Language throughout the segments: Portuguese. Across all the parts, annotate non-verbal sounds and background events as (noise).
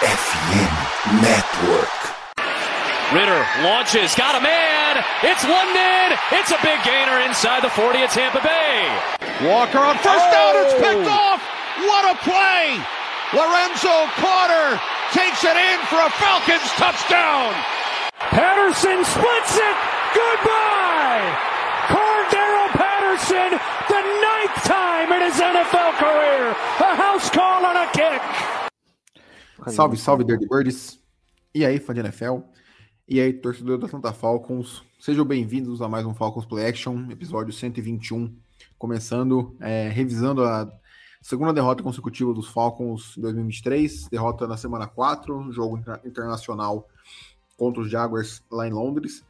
FM Network. Ritter launches, got a man. It's London. It's a big gainer inside the 40 at Tampa Bay. Walker on first oh. down. It's picked oh. off. What a play. Lorenzo Carter takes it in for a Falcons touchdown. Patterson splits it. Goodbye. Cordero Patterson, the ninth time in his NFL career. A house call on a kick. Salve, salve, Dirty Birds. E aí, fã de NFL? E aí, torcedor da Santa Falcons? Sejam bem-vindos a mais um Falcons Play Action, episódio 121. Começando, é, revisando a segunda derrota consecutiva dos Falcons em 2023. Derrota na semana 4, jogo internacional contra os Jaguars lá em Londres.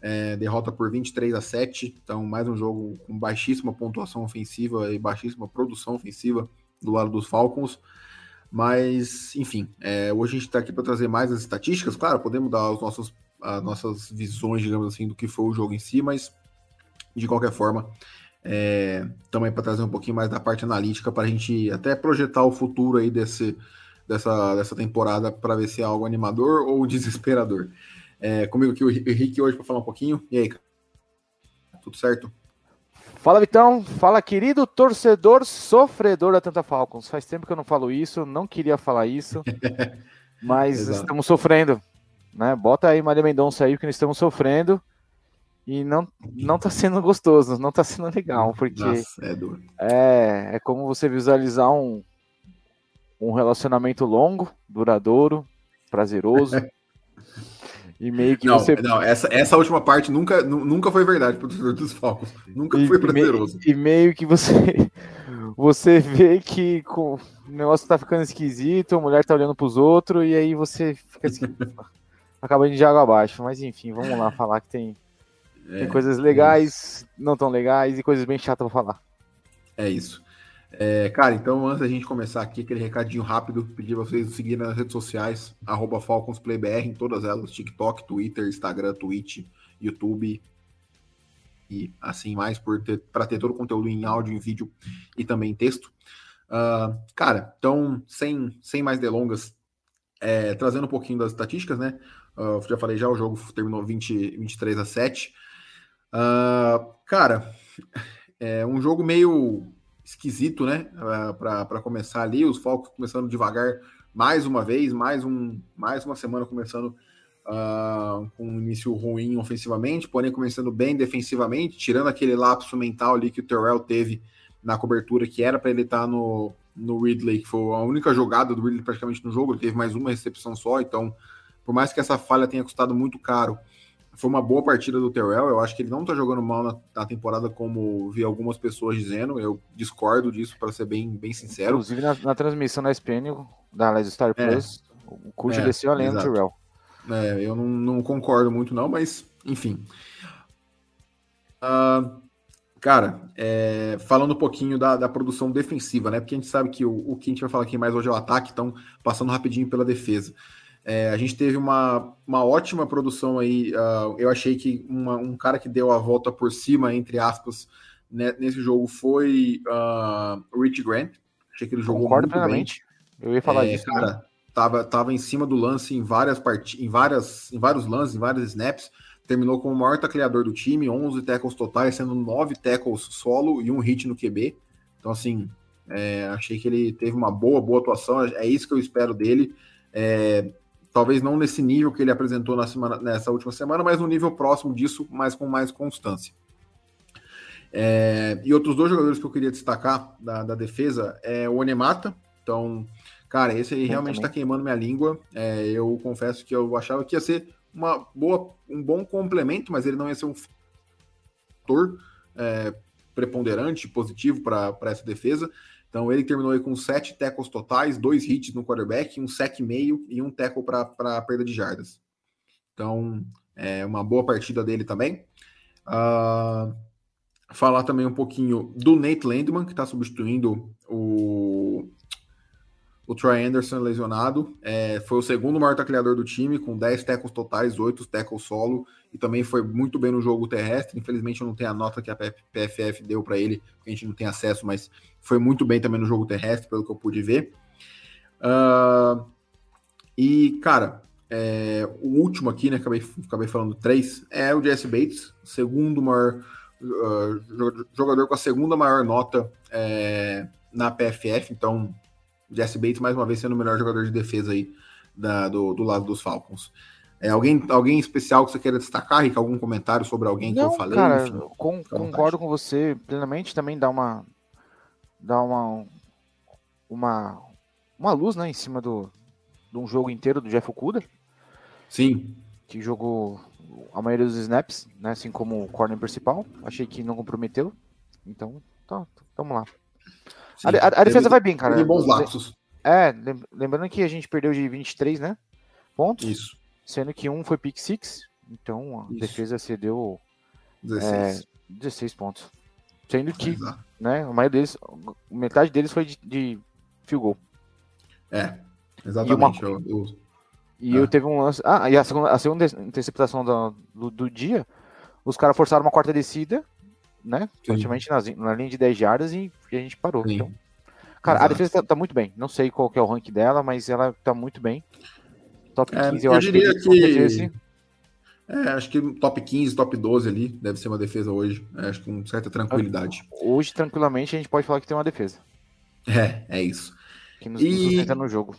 É, derrota por 23 a 7. Então, mais um jogo com baixíssima pontuação ofensiva e baixíssima produção ofensiva do lado dos Falcons. Mas, enfim, é, hoje a gente está aqui para trazer mais as estatísticas. Claro, podemos dar as nossas visões, digamos assim, do que foi o jogo em si, mas de qualquer forma, é, também para trazer um pouquinho mais da parte analítica para a gente até projetar o futuro aí desse, dessa, dessa temporada para ver se é algo animador ou (laughs) desesperador. É, comigo aqui o Henrique hoje para falar um pouquinho. E aí, tudo certo? Fala Vitão, fala querido torcedor sofredor da Tanta Falcons. Faz tempo que eu não falo isso, não queria falar isso, (laughs) mas estamos sofrendo, né? Bota aí Maria Mendonça aí que nós estamos sofrendo e não não tá sendo gostoso, não tá sendo legal, porque Nossa, é, duro. é é como você visualizar um um relacionamento longo, duradouro, prazeroso. (laughs) E meio que não, você. Não, essa, essa última parte nunca, nunca foi verdade para o torcedor dos Falcons. Nunca e, foi prazeroso. E, e meio que você. (laughs) Você vê que com, o negócio tá ficando esquisito, a mulher tá olhando pros outros, e aí você fica assim. (laughs) acaba de água abaixo. Mas enfim, vamos lá falar que tem, é, tem coisas legais, é não tão legais, e coisas bem chatas pra falar. É isso. É, cara, então antes da gente começar aqui, aquele recadinho rápido, pedir vocês seguirem nas redes sociais, arroba FalconsPlayBR em todas elas, TikTok, Twitter, Instagram, Twitch, YouTube e assim mais, para ter, todo o conteúdo em áudio, em vídeo e também em texto. Uh, cara, então, sem, sem mais delongas, é, trazendo um pouquinho das estatísticas, né? Uh, já falei já, o jogo terminou 20, 23 a 7. Uh, ah, cara, é um jogo meio esquisito, né? Para começar ali, os Falcons começando devagar mais uma vez, mais, um, mais uma semana começando uh, com um início ruim ofensivamente, porém começando bem defensivamente, tirando aquele lapso mental ali que o Terrell teve na cobertura, que era para ele estar tá no, no Ridley, que foi a única jogada do Ridley praticamente no jogo, ele teve mais uma recepção só, então, por mais que essa falha tenha custado muito caro, foi uma boa partida do Terrell. Eu acho que ele não tá jogando mal na, na temporada, como vi algumas pessoas dizendo. Eu discordo disso, para ser bem, bem sincero. Inclusive, na, na transmissão da SPN, da Les Star é. Plus, o Kurt é, desceu além do Terrell. É, eu não, não, concordo muito, não, mas enfim. Uh, cara, é, falando um pouquinho da, da, produção defensiva, né? Porque a gente sabe que o, o que a gente vai falar aqui mais hoje é o ataque, então passando rapidinho pela defesa. É, a gente teve uma, uma ótima produção aí. Uh, eu achei que uma, um cara que deu a volta por cima, entre aspas, né, nesse jogo foi uh, o Rich Grant. Achei que ele jogou Concordo muito plenamente. bem. Eu ia falar é, disso. Cara, tava, tava em cima do lance em várias part... em várias em vários lances, em vários snaps. Terminou como o maior tacleador do time, 11 tackles totais, sendo 9 tackles solo e um hit no QB. Então, assim, é, achei que ele teve uma boa, boa atuação. É isso que eu espero dele. É, talvez não nesse nível que ele apresentou na semana, nessa última semana, mas no nível próximo disso, mas com mais constância. É, e outros dois jogadores que eu queria destacar da, da defesa é o Onemata. Então, cara, esse aí realmente está queimando minha língua. É, eu confesso que eu achava que ia ser uma boa, um bom complemento, mas ele não ia ser um fator é, preponderante, positivo para essa defesa. Então ele terminou aí com sete tackles totais, dois hits no quarterback, um sec meio e um tackle para perda de jardas. Então, é uma boa partida dele também. Uh, falar também um pouquinho do Nate Landman, que está substituindo o o Troy Anderson lesionado. É, foi o segundo maior tacleador do time, com 10 tackles totais, 8 tackles solo, e também foi muito bem no jogo terrestre. Infelizmente, eu não tenho a nota que a PFF deu para ele, porque a gente não tem acesso, mas foi muito bem também no jogo terrestre, pelo que eu pude ver. Uh, E, cara, é, o último aqui, né? Acabei, acabei falando três, é o Jesse Bates, segundo maior uh, jogador com a segunda maior nota é, na PFF. Então, Jesse Bates, mais uma vez, sendo o melhor jogador de defesa aí da, do, do lado dos Falcons. É, alguém, alguém especial que você queira destacar, Rick? Algum comentário sobre alguém Não, que eu falei? Cara, Enfim, com, concordo com você plenamente. Também dá uma dá uma uma, uma luz, né, em cima do de um jogo inteiro do Jeff Okuda. Sim. Que jogou a maioria dos snaps, né, assim como o corner principal. Achei que não comprometeu. Então, tá, vamos lá. A, a, a, defesa vai bem, cara. Bons lapsos. É, lembrando que a gente perdeu de 23, né? Pontos. Isso. Sendo que um foi pick six, então a Isso. defesa cedeu 16. É, 16 pontos. Sendo que, Exato. né, a maioria deles, metade deles foi de, de field goal. É, exatamente. E, uma, eu, eu, e é. eu teve um lance. Ah, e a segunda, a segunda interceptação do, do, do dia, os caras forçaram uma quarta descida, né? Praticamente na, na linha de 10 jardas e, e a gente parou. Sim. Então, cara, Exato. a defesa tá, tá, muito bem. Não sei qual é o rank dela, mas ela tá muito bem. Top 15, é, eu, eu acho diria que. que... É, acho que top 15, top 12 ali deve ser uma defesa hoje. É, acho que com certa tranquilidade. Hoje, tranquilamente, a gente pode falar que tem uma defesa. É, é isso. Que nos, e... sustenta no jogo.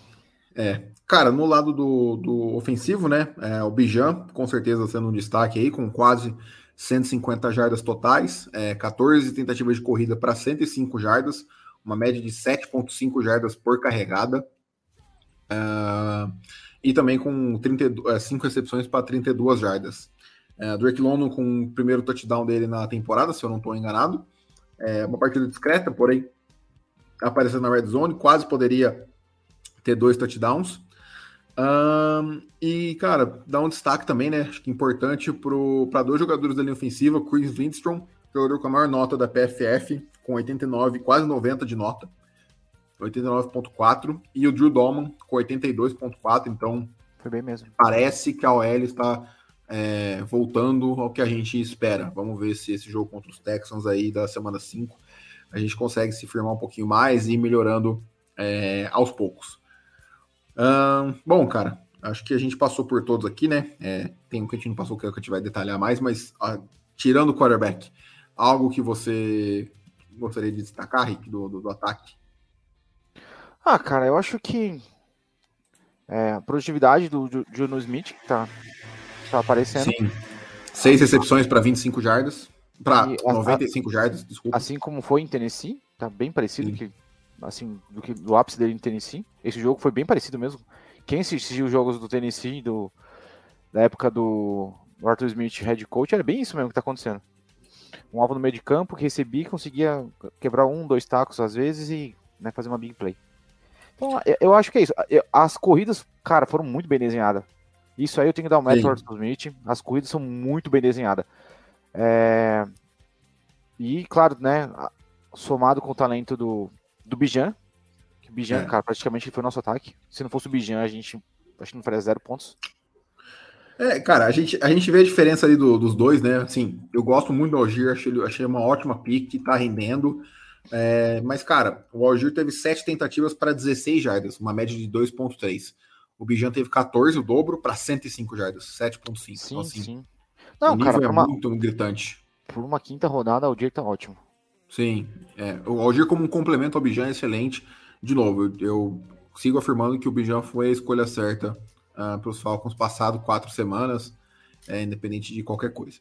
É. Cara, no lado do, do ofensivo, né? É, o Bijan, com certeza sendo um destaque aí, com quase 150 jardas totais, é, 14 tentativas de corrida para 105 jardas, uma média de 7,5 jardas por carregada. Uh, e também com 32, 5 é, recepções para 32 jardas. É, Drake London com o primeiro touchdown dele na temporada, se eu não estou enganado. É uma partida discreta, porém aparecendo na red zone, quase poderia ter dois touchdowns. Um, e, cara, dá um destaque também, né? Acho que importante para dois jogadores da linha ofensiva, Chris Lindstrom, jogador com a maior nota da PFF, com 89, quase 90 de nota. 89.4 e o Drew Dolman com 82.4, então foi bem mesmo. Parece que a OL está é, voltando ao que a gente espera. Vamos ver se esse jogo contra os Texans aí da semana 5 a gente consegue se firmar um pouquinho mais e ir melhorando é, aos poucos. Bom, cara, acho que a gente passou por todos aqui, né? É, tem um que a gente não passou que a gente vai detalhar mais, mas a, tirando o quarterback, algo que você gostaria de destacar, Rick, do, do, do ataque? Ah, cara, eu acho que é, a produtividade do, Juno Smith que tá, tá aparecendo. Sim. Seis recepções para 25 jardas. Para 95 a, jardas, desculpa. Assim como foi em Tennessee, tá bem parecido que assim do que do ápice dele em Tennessee. Esse jogo foi bem parecido mesmo. Quem assistiu os jogos do Tennessee do da época do Arthur Smith head coach era bem isso mesmo que tá acontecendo. Um alvo no meio de campo que recebia, conseguia quebrar um, dois tacos às vezes e né, fazer uma big play. Então, eu acho que é isso. As corridas, cara, foram muito bem desenhadas. Isso aí eu tenho que dar um mérito ao Smith. As corridas são muito bem desenhadas. É... E, claro, né, somado com o talento do, do Bijan, que o Bijan, é. cara, praticamente foi nosso ataque. Se não fosse o Bijan, a gente acho que não faria zero pontos. É, cara, a gente, a gente vê a diferença ali do, dos dois, né? Assim, eu gosto muito do Algir, achei, achei uma ótima pick, tá rendendo. É, mas, cara, o Algir teve sete tentativas para 16 jardas, uma média de 2,3. O Bijan teve 14, o dobro, para 105 jardas, 7,5. Sim, então, assim, sim. Não, o cara, é uma, muito gritante. Por uma quinta rodada, o Algir tá ótimo. Sim, é, o Algir como um complemento ao Bijan é excelente. De novo, eu, eu sigo afirmando que o Bijan foi a escolha certa uh, ah, para os Falcons passado quatro semanas, é, independente de qualquer coisa.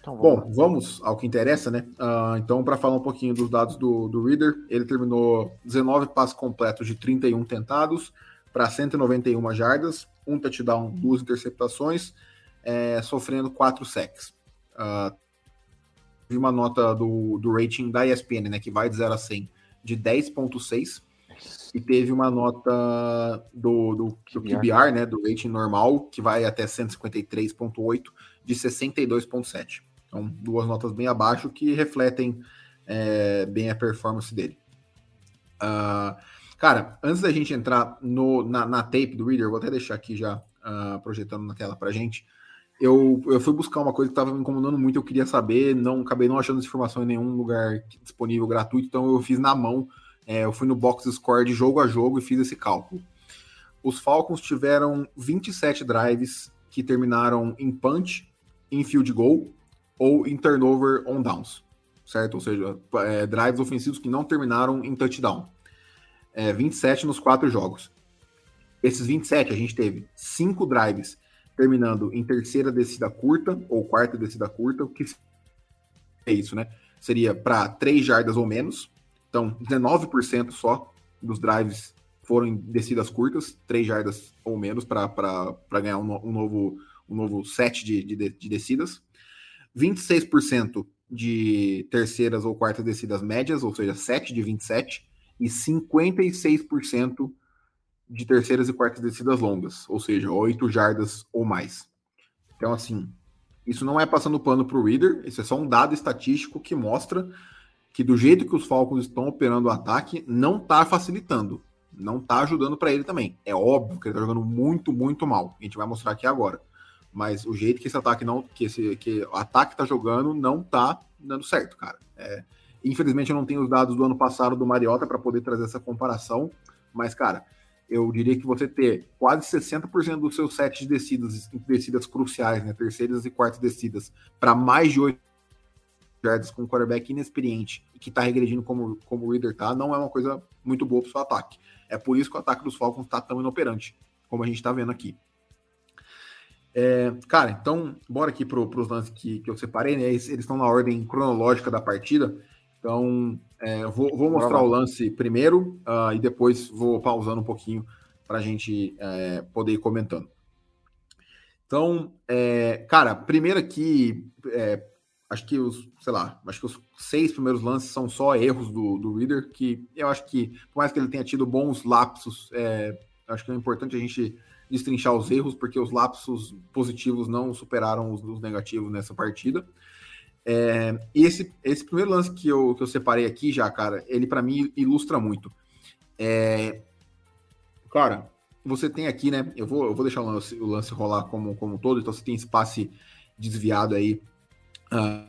Então, vamos Bom, vamos ao que interessa, né? Uh, então, para falar um pouquinho dos dados do, do Reader, ele terminou 19 passos completos de 31 tentados para 191 jardas, um touchdown, duas interceptações, é, sofrendo quatro sacks. Uh, uma nota do, do rating da ESPN, né, que vai de 0 a 100, de 10.6, e teve uma nota do, do, do QBR, né, do rating normal, que vai até 153.8, de 62.7. Então, duas notas bem abaixo que refletem é, bem a performance dele. Uh, cara, antes da gente entrar no, na, na, tape do Reader, vou até deixar aqui já uh, projetando na tela pra gente. Eu, eu fui buscar uma coisa que estava me incomodando muito, eu queria saber, não acabei não achando essa informação em nenhum lugar disponível gratuito, então eu fiz na mão. É, eu fui no box score de jogo a jogo e fiz esse cálculo. os Falcons tiveram 27 drives que terminaram em punch, em field goal ou em turnover on downs, certo? Ou seja, é, drives ofensivos que não terminaram em touchdown. É, 27 nos quatro jogos. Esses 27, a gente teve cinco drives terminando em terceira descida curta ou quarta descida curta, o que é isso, né? Seria para 3 jardas ou menos. Então, 19% só dos drives foram em descidas curtas, 3 jardas ou menos, para ganhar um, um, novo, um novo set de, de, de descidas. 26% de terceiras ou quartas descidas médias, ou seja, 7 de 27, e 56% de terceiras e quartas descidas longas, ou seja, 8 jardas ou mais. Então, assim, isso não é passando pano para o Reader, isso é só um dado estatístico que mostra que do jeito que os Falcons estão operando o ataque, não está facilitando, não está ajudando para ele também. É óbvio que ele está jogando muito, muito mal. A gente vai mostrar aqui agora. Mas o jeito que esse ataque não, que esse que o ataque está jogando não está dando certo, cara. É, infelizmente eu não tenho os dados do ano passado do Mariota para poder trazer essa comparação, mas cara, eu diria que você ter quase 60% do seu set de descidas, descidas cruciais, né, terceiras e quartas descidas, para mais de 8 jardas com um quarterback inexperiente e que está regredindo como, como o Reader tá, não é uma coisa muito boa para o seu ataque. É por isso que o ataque dos Falcons está tão inoperante, como a gente está vendo aqui. É, cara, então, bora aqui para os lances que, que eu separei, né? Eles estão na ordem cronológica da partida. Então, é, vou, vou, mostrar o lance primeiro uh, e depois vou pausando um pouquinho para a gente é, poder ir comentando. Então, é, cara, primeiro aqui, é, acho que os, sei lá, acho que os seis primeiros lances são só erros do, do Reader, que eu acho que, por mais que ele tenha tido bons lapsos, é, acho que é importante a gente destrinchar os erros, porque os lapsos positivos não superaram os, os negativos nessa partida. É, esse, esse primeiro lance que eu, que eu separei aqui já, cara, ele para mim ilustra muito. É, cara, você tem aqui, né? Eu vou, eu vou deixar o lance, o lance rolar como, como um todo, então você tem espaço desviado aí. Uh,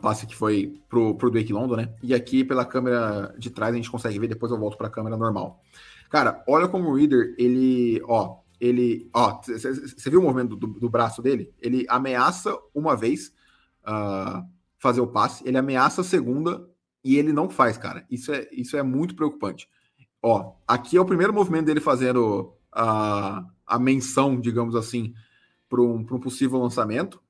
passe que foi pro, pro Drake London, né? E aqui pela câmera de trás a gente consegue ver, depois eu volto para a câmera normal. Cara, olha como o Reader, ele, ó, ele, ó, você viu o movimento do, do, braço dele? Ele ameaça uma vez, uh, fazer o passe, ele ameaça a segunda e ele não faz, cara. Isso é, isso é muito preocupante. Ó, aqui é o primeiro movimento dele fazendo a, a menção, digamos assim, para um, um possível lançamento.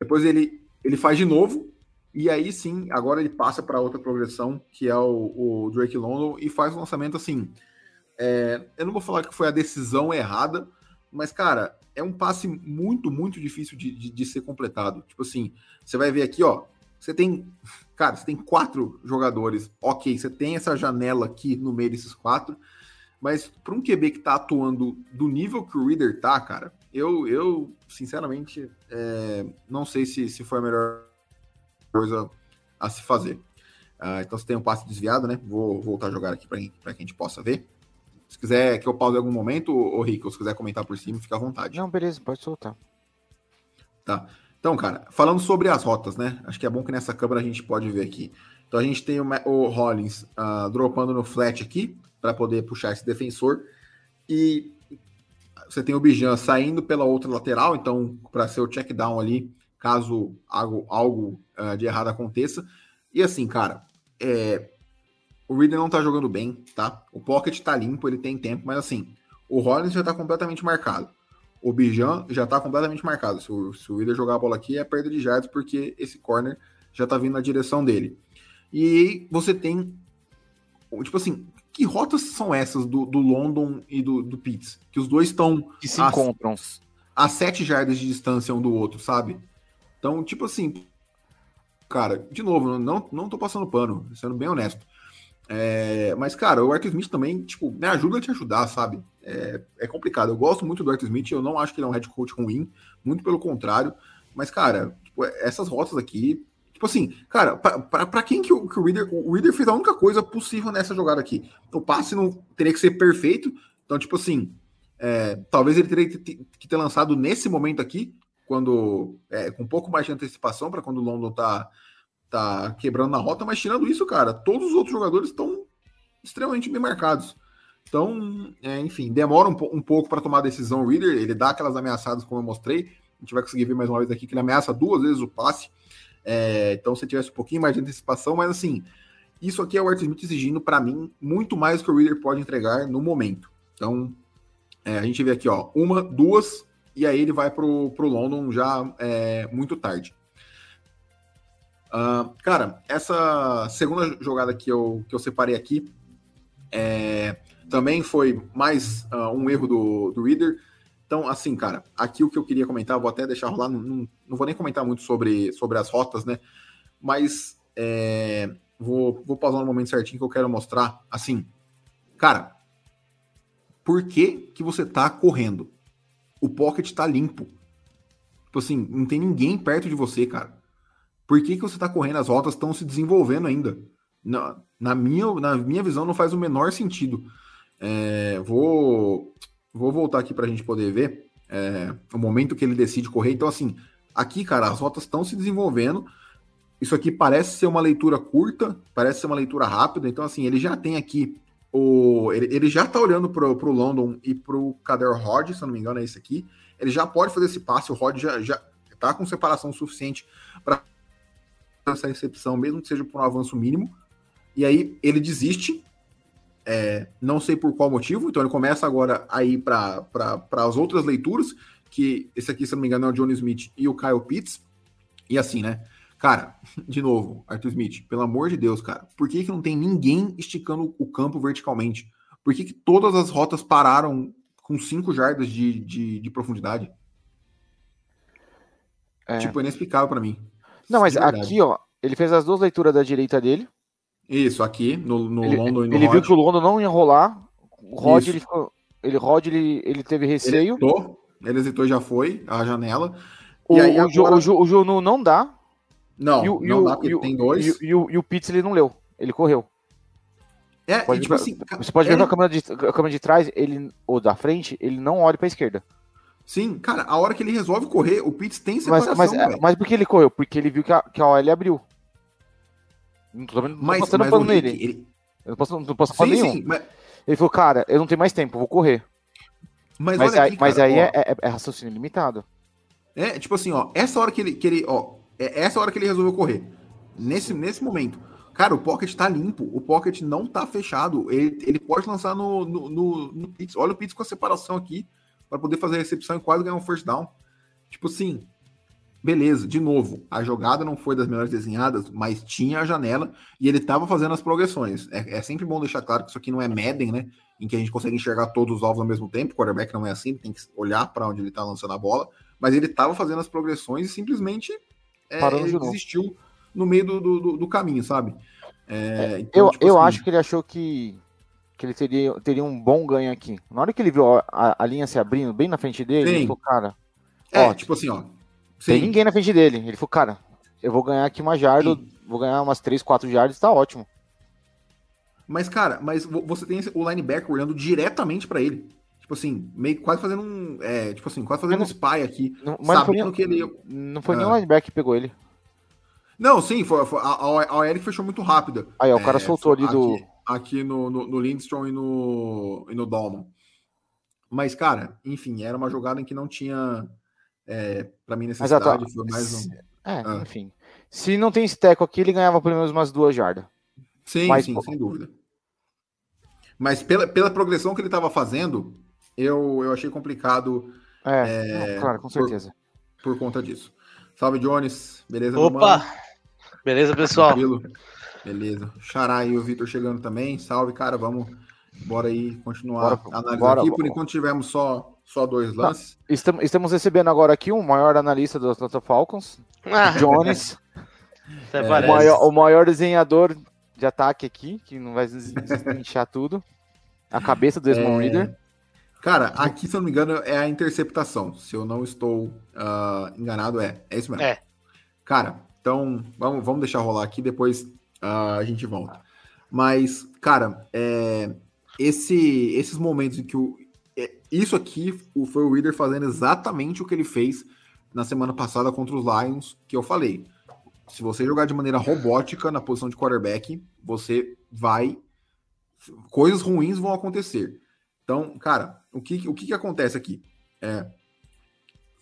Depois ele, ele faz de novo, e aí sim, agora ele passa para outra progressão, que é o, o, Drake London, e faz um lançamento assim. É, eu não vou falar que foi a decisão errada, mas, cara, é um passe muito, muito difícil de, de, de, ser completado. Tipo assim, você vai ver aqui, ó. Você tem, cara, você tem quatro jogadores. Ok, você tem essa janela aqui no meio desses quatro, mas para um QB que tá atuando do nível que o Reader tá, cara, eu, eu sinceramente, é, não sei se, se foi a melhor coisa a se fazer. Uh, então você tem um passe desviado, né? Vou voltar a jogar aqui para que a gente possa ver. Se quiser que eu pause em algum momento, ô Rico, se quiser comentar por cima, fica à vontade. Não, beleza, pode soltar. Tá. Então, cara, falando sobre as rotas, né? Acho que é bom que nessa câmera a gente pode ver aqui. Então a gente tem o, o Hollins uh, dropando no flat aqui para poder puxar esse defensor. E você tem o Bijan saindo pela outra lateral, então para ser o check down ali, caso algo, algo uh, de errado aconteça. E assim, cara, é, o Reader não tá jogando bem, tá? O Pocket tá limpo, ele tem tempo, mas assim, o Rollins já tá completamente marcado. O Bijan já tá completamente marcado. Se o, se o Reader jogar a bola aqui, é perda de jardas, porque esse corner já tá vindo na direção dele. E você tem, tipo assim, que rotas são essas do, do London e do, do Pitts? Que os dois estão... Que se a, encontram. A sete jardas de distância um do outro, sabe? Então, tipo assim, cara, de novo, não, não tô passando pano, sendo bem honesto. É, mas, cara, o Arthur Smith também, tipo, me ajuda a te ajudar, sabe? É, é, complicado. Eu gosto muito do Arthur Smith, eu não acho que ele é um head coach ruim, muito pelo contrário. Mas, cara, tipo, essas rotas aqui, tipo assim, cara, para quem que o, que o Reader, o Reader fez a única coisa possível nessa jogada aqui? O passe não teria que ser perfeito, então, tipo assim, é, talvez ele teria que ter lançado nesse momento aqui, quando é, com um pouco mais de antecipação para quando o London tá tá quebrando na rota, mas tirando isso, cara, todos os outros jogadores estão extremamente bem marcados. Então, é, enfim, demora um, um pouco para tomar a decisão o Reader, ele dá aquelas ameaçadas, como eu mostrei. A gente vai conseguir ver mais uma vez aqui que ele ameaça duas vezes o passe. É, então, se tivesse um pouquinho mais de antecipação, mas assim, isso aqui é o Arthur Smith exigindo, para mim, muito mais que o Reader pode entregar no momento. Então, é, a gente vê aqui, ó, uma, duas, e aí ele vai pro, pro London já é, muito tarde. Uh, cara, essa segunda jogada que eu, que eu separei aqui é, também foi mais uh, um erro do, do Reader. Então, assim, cara, aqui o que eu queria comentar, vou até deixar rolar, não, não, vou nem comentar muito sobre, sobre as rotas, né? Mas é, vou, vou pausar no momento certinho que eu quero mostrar. Assim, cara, por que, que você tá correndo? O pocket tá limpo. Tipo assim, não tem ninguém perto de você, cara. Por que, que você tá correndo? As rotas estão se desenvolvendo ainda. Na, na, minha, na minha visão, não faz o menor sentido. É, vou, vou voltar aqui para a gente poder ver é, o momento que ele decide correr. Então, assim, aqui, cara, as rotas estão se desenvolvendo. Isso aqui parece ser uma leitura curta, parece ser uma leitura rápida. Então, assim, ele já tem aqui o. Ele, ele já tá olhando para o London e para o Kader Rod, se eu não me engano, é esse aqui. Ele já pode fazer esse passe, o Rod já, já tá com separação suficiente para essa recepção, mesmo que seja por um avanço mínimo. E aí ele desiste, é, não sei por qual motivo, então ele começa agora a ir para as outras leituras, que esse aqui, se não me engano, é o Johnny Smith e o Kyle Pitts. E assim, né? Cara, (laughs) de novo, Arthur Smith, pelo amor de Deus, cara, por que, que não tem ninguém esticando o campo verticalmente? Por que, que todas as rotas pararam com 5 jardas de, de, de profundidade? É. Tipo, inexplicável para mim. Não, mas aqui, ó, ele fez as duas leituras da direita dele. Isso, aqui, no, no ele, London e no Ele Rod. viu que o London não ia rolar. O Rod, ele, ficou, ele, Rod ele, ele teve receio. Ele hesitou, ele hesitou já foi, a janela. O, aí, o, agora... o, o Junu não dá. Não, e o, não dá, porque tem dois. E, e, o, e o Pitts ele não leu, ele correu. É, pode, tipo assim, você pode ver que a câmera, de, a câmera de trás, ele, ou da frente, ele não olha pra esquerda. Sim, cara, a hora que ele resolve correr, o Pitts tem separação, mas, mas, mas por que ele correu? Porque ele viu que a, que a OL abriu. Não tô, não mas, passando mas pano nele. Ele... Eu não posso, não posso sim, nenhum. Sim, mas... Ele falou, cara, eu não tenho mais tempo, vou correr. Mas, mas aí, aqui, mas aí é, é, é, raciocínio limitado. É, tipo assim, ó, essa hora que ele, que ele ó, é essa hora que ele resolveu correr. Nesse, nesse momento. Cara, o pocket tá limpo, o pocket não tá fechado. Ele, ele pode lançar no, no, no, no Pitts. Olha o Pitts com a separação aqui para poder fazer a recepção e quase ganhar um first down. Tipo assim, beleza, de novo, a jogada não foi das melhores desenhadas, mas tinha a janela e ele estava fazendo as progressões. É, é, sempre bom deixar claro que isso aqui não é Madden, né? Em que a gente consegue enxergar todos os alvos ao mesmo tempo. O quarterback não é assim, tem que olhar para onde ele está lançando a bola. Mas ele estava fazendo as progressões e simplesmente é, ele desistiu no meio do, do, do caminho, sabe? É, então, eu tipo eu assim, acho que ele achou que que ele teria, teria um bom ganho aqui. Na hora que ele viu a, a linha se abrindo bem na frente dele, Sim. ele falou, cara. É, ó, tipo assim, ó. Sim. Tem ninguém na frente dele. Ele falou, cara, eu vou ganhar aqui uma jarda, Sim. vou ganhar umas 3, 4 jardas, tá ótimo. Mas, cara, mas você tem o linebacker olhando diretamente para ele. Tipo assim, meio quase fazendo um. É, tipo assim, quase fazendo não, um spy aqui. Não, mas sabendo não foi, que ele. Não foi ah. nem o linebacker que pegou ele. Não, sim, foi, foi a, a, a Eric fechou muito rápida. Aí, ó, o cara é, soltou ali do aqui no, no, no Lindstrom e no, e no Dolman. Mas, cara, enfim, era uma jogada em que não tinha, é, para mim, necessidade. Foi mais um... É, ah. enfim. Se não tem esse teco aqui, ele ganhava pelo menos umas duas jardas. Sim, Mais sim, pouco. sem dúvida. Mas pela, pela progressão que ele estava fazendo, eu, eu achei complicado. É, é claro, com certeza. Por, por, conta disso. Salve, Jones. Beleza, Opa! Beleza, pessoal? Tranquilo. Beleza. Xará e o Vitor chegando também. Salve, cara. Vamos. Bora aí continuar bora, a análise bora, aqui. Por enquanto tivemos só, só dois tá. lances. estamos, estamos recebendo agora aqui o um maior analista do Atlanta Falcons, ah. Jones. (laughs) É, o, maior, o, maior, desenhador de ataque aqui, que não vai inchar tudo. A cabeça do Desmond é... Reader. Cara, aqui, se eu não me engano, é a interceptação. Se eu não estou uh, enganado, é. É isso mesmo. É. Cara, então vamos, vamos deixar rolar aqui. Depois A gente volta. Mas, cara, é, esse, esses momentos em que o. É, isso aqui foi o Reader fazendo exatamente o que ele fez na semana passada contra os Lions, que eu falei. Se você jogar de maneira robótica na posição de quarterback, você vai coisas ruins vão acontecer. Então, cara, o que, o que, que acontece aqui? É,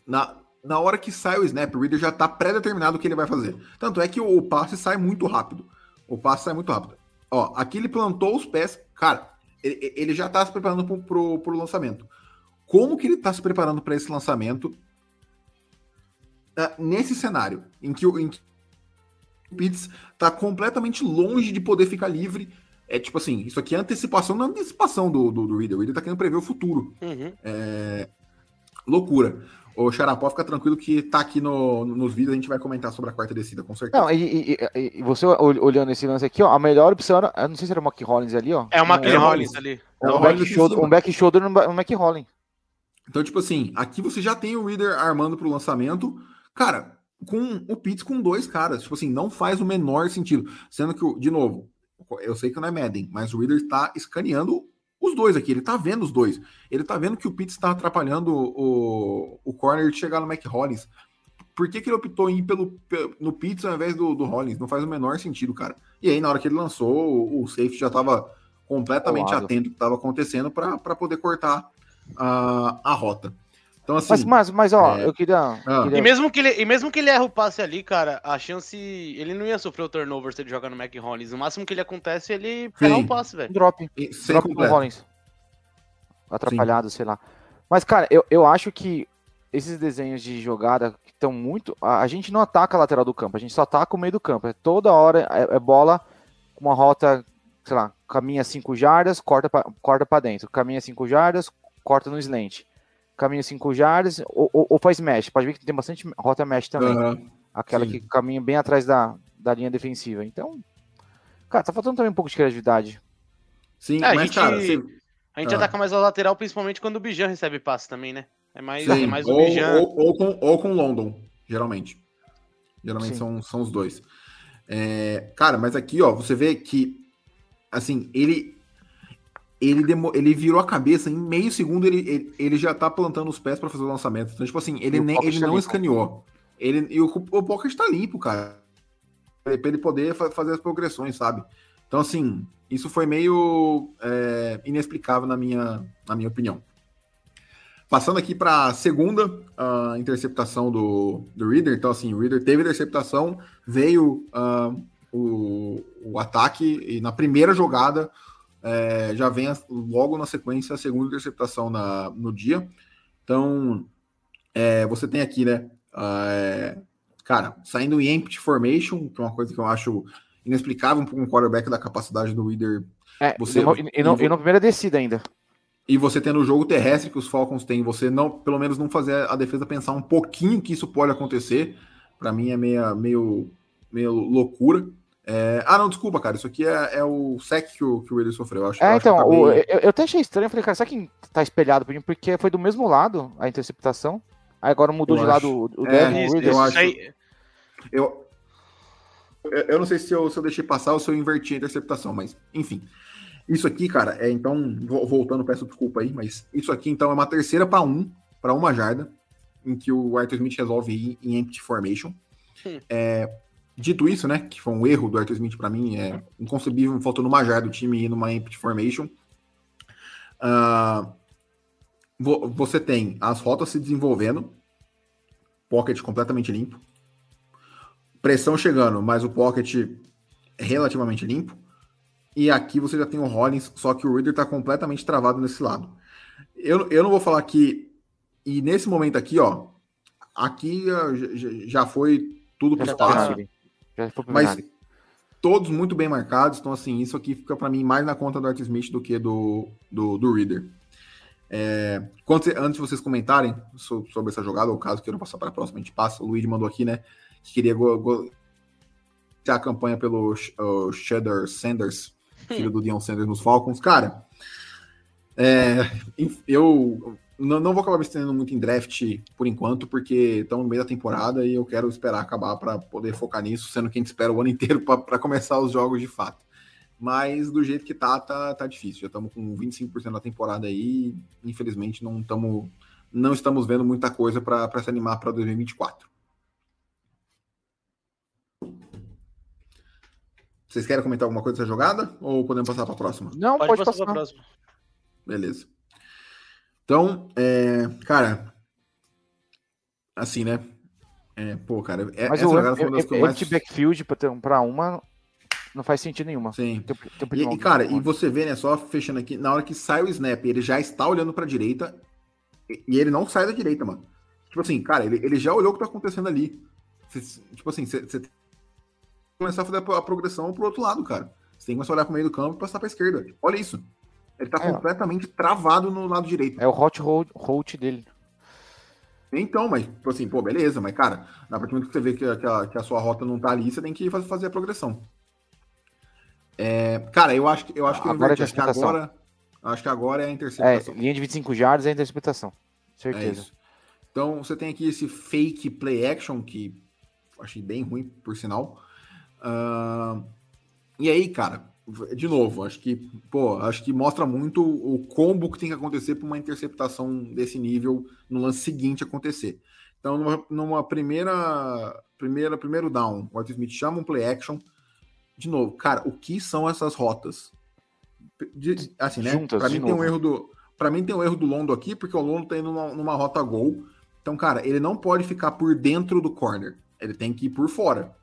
na, na hora que sai o snap, o reader já está pré-determinado o que ele vai fazer. Tanto é que o, o, passe sai muito rápido. O passe sai muito rápido. Ó, aqui ele plantou os pés. Cara, ele, ele já está se preparando para o lançamento. Como que ele está se preparando para esse lançamento uh, nesse cenário em que, em que o Pitts está completamente longe de poder ficar livre? É tipo assim, isso aqui é antecipação na antecipação do, do, do Reader. O Reader tá querendo prever o futuro. Uhum. É... Loucura. Ô, Xarapó, fica tranquilo que tá aqui no, nos vídeos, a gente vai comentar sobre a quarta descida, com certeza. Não, e, e, e você olhando esse lance aqui, ó, a melhor opção era, eu não sei se era o McHollins ali, ó. É o McHollins ali. É um, back shoulder, um back shoulder no McHollins. Então, tipo assim, aqui você já tem o Reader armando pro lançamento. Cara, com o Pitts com dois caras, tipo assim, não faz o menor sentido. Sendo que, de novo, eu sei que não é Madden, mas o Reader está escaneando os dois aqui, ele tá vendo os dois. Ele tá vendo que o Pitts está atrapalhando o, o corner de chegar no Mac Hollins. Por que, que ele optou em ir pelo, no Pitts ao invés do, do Hollins? Não faz o menor sentido, cara. E aí, na hora que ele lançou, o, o safety já estava completamente atento ao que estava acontecendo para poder cortar a, a rota. Então, assim, mas, mas, mas ó, é... eu queria, ah. queria, E mesmo, que ele, e mesmo que ele erre o passe ali, cara, a chance. Ele não ia sofrer o turnover se ele jogar no Mac Hollins. O máximo que ele acontece é ele pegar um passe, velho. Drop. E, drop com o Hollins. Atrapalhado, Sim. sei lá. Mas, cara, eu, eu acho que esses desenhos de jogada que estão muito. A, a, gente não ataca a lateral do campo, a gente só ataca o meio do campo. É toda hora é, é bola com uma rota, sei lá, caminha 5 jardas, corta pra, corta pra dentro. Caminha 5 jardas, corta no slant caminha 5 jardas ou, ou, ou, faz mesh. Pode ver que tem bastante rota mesh também. Uhum. Aquela Sim. que caminha bem atrás da, da linha defensiva. Então, cara, tá faltando também um pouco de criatividade. Sim, é, mas, a gente, cara, você... a gente ah. ataca mais a lateral, principalmente quando o Bijan recebe passe também, né? É mais, é mais o Bijan. Ou, ou, com, ou com London, geralmente. Geralmente são, são os dois. É, cara, mas aqui, ó, você vê que, assim, ele ele, demo, ele virou a cabeça em meio segundo, ele, ele, ele já tá plantando os pés para fazer o lançamento. Então, tipo assim, ele, nem, ele não escaneou. Ele, e o, o pocket tá limpo, cara. Pra ele poder fazer as progressões, sabe? Então, assim, isso foi meio é, inexplicável na minha, na minha opinião. Passando aqui para a segunda uh, interceptação do, do Reader. Então, assim, o Reader teve interceptação, veio uh, o, o ataque, e na primeira jogada é, já vem logo na sequência a segunda interceptação na, no dia. Então, é, você tem aqui, né? É, cara, saindo em empty formation, que é uma coisa que eu acho inexplicável para um quarterback da capacidade do Reader. É, você, e, no, e, no, e na primeira descida ainda. E você tendo o jogo terrestre que os Falcons têm, você não, pelo menos não fazer a defesa pensar um pouquinho que isso pode acontecer, para mim é meio, meio, meio loucura. É... Ah, não, desculpa, cara. Isso aqui é, é o sec que o, que o Willis sofreu. Eu acho, é, eu então, acabei... o, eu, eu, até achei estranho. Eu falei, cara, será que tá espelhado por mim? Porque foi do mesmo lado a interceptação. Aí agora mudou eu de acho. lado o é, Devin Eu acho. Eu, eu não sei se eu, se eu deixei passar ou se eu inverti a interceptação, mas enfim. Isso aqui, cara, é então, voltando, peço desculpa aí, mas isso aqui então é uma terceira para um, para uma jarda, em que o Arthur Smith resolve ir em empty formation. Hum. É, Dito isso, né, que foi um erro do Arthur Smith para mim, é inconcebível, faltou no jar do time ir numa empty formation. Uh, você tem as rotas se desenvolvendo, pocket completamente limpo, pressão chegando, mas o pocket relativamente limpo. E aqui você já tem o Hollins, só que o Reader está completamente travado nesse lado. Eu, eu não vou falar que. E nesse momento aqui, ó, aqui já foi tudo para o espaço. Mas todos muito bem marcados, então assim, isso aqui fica para mim mais na conta do Art Smith do que do, do, do Reader. É, quando, antes de vocês comentarem sobre essa jogada, ou caso queiram passar para a próxima, a gente passa. O Luigi mandou aqui, né? Que queria go, go, a campanha pelo uh, Cheddar Sanders, (laughs) filho do Dion Sanders nos Falcons. Cara, é, eu não, não vou acabar me estendendo muito em draft por enquanto, porque estamos no meio da temporada e eu quero esperar acabar para poder focar nisso, sendo que a gente espera o ano (laughs) inteiro para começar os jogos de fato. Mas do jeito que tá, tá, tá difícil. Já estamos com 25% da temporada aí. Infelizmente, não, tamo, não estamos vendo muita coisa para se animar para 2024. Vocês querem comentar alguma coisa dessa jogada? Ou podemos passar para a próxima? Não, pode, pode passar para a próxima. Beleza. Então, é, cara, assim, né? É, pô, cara, é, Mas essa o jogada foi uma das que eu mais... backfield para uma não faz sentido nenhuma. Sim. e, e, cara, e você vê, né, só fechando aqui, na hora que sai o snap, ele já está olhando para a direita e, e, ele não sai da direita, mano. Tipo assim, cara, ele, ele já olhou o que tá acontecendo ali. Cê, tipo assim, você começar a fazer a progressão pro outro lado, cara. Você tem que começar a olhar pro meio do campo e passar pra esquerda. Olha isso. Ele tá é. completamente travado no lado direito. É o hot hold dele. Então, mas, tipo assim, pô, beleza, mas, cara, na partir do momento que você vê que, que, a, que a sua rota não tá ali, você tem que fazer, a progressão. É, cara, eu acho, eu acho que, agora, é acho que agora. Acho que agora é a interceptação. É, linha de 25 jardas é a interceptação. Certeza. É então, você tem aqui esse fake play action, que achei bem ruim, por sinal. Uh, e aí, cara, de novo, acho que, pô, acho que mostra muito o combo que tem que acontecer para uma interceptação desse nível no lance seguinte acontecer. Então, numa, numa primeira, primeira, primeiro down, o Arthur Smith chama um play action. De novo, cara, o que são essas rotas? De, assim, né? Para mim tem um erro do, para mim tem um erro do Londo aqui, porque o Londo tá indo numa, numa rota gol. Então, cara, ele não pode ficar por dentro do corner. Ele tem que ir por fora.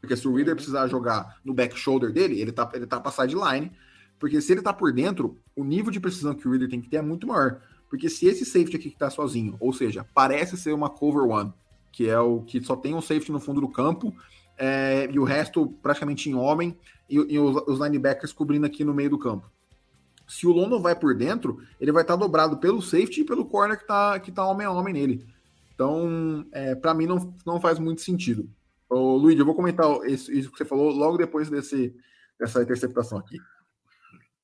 Porque se o Reader precisar jogar no back shoulder dele, ele tá, ele tá pra sideline. Porque se ele tá por dentro, o nível de precisão que o Reader tem que ter é muito maior. Porque se esse safety aqui que tá sozinho, ou seja, parece ser uma cover one, que é o que só tem um safety no fundo do campo, é, e o resto praticamente em homem, e, e os, os, linebackers cobrindo aqui no meio do campo. Se o London vai por dentro, ele vai estar tá dobrado pelo safety e pelo corner que tá, que tá homem a homem nele. Então, é, para mim, não, não faz muito sentido. Ô, Luiz, eu vou comentar isso, isso, que você falou logo depois desse, dessa interceptação aqui.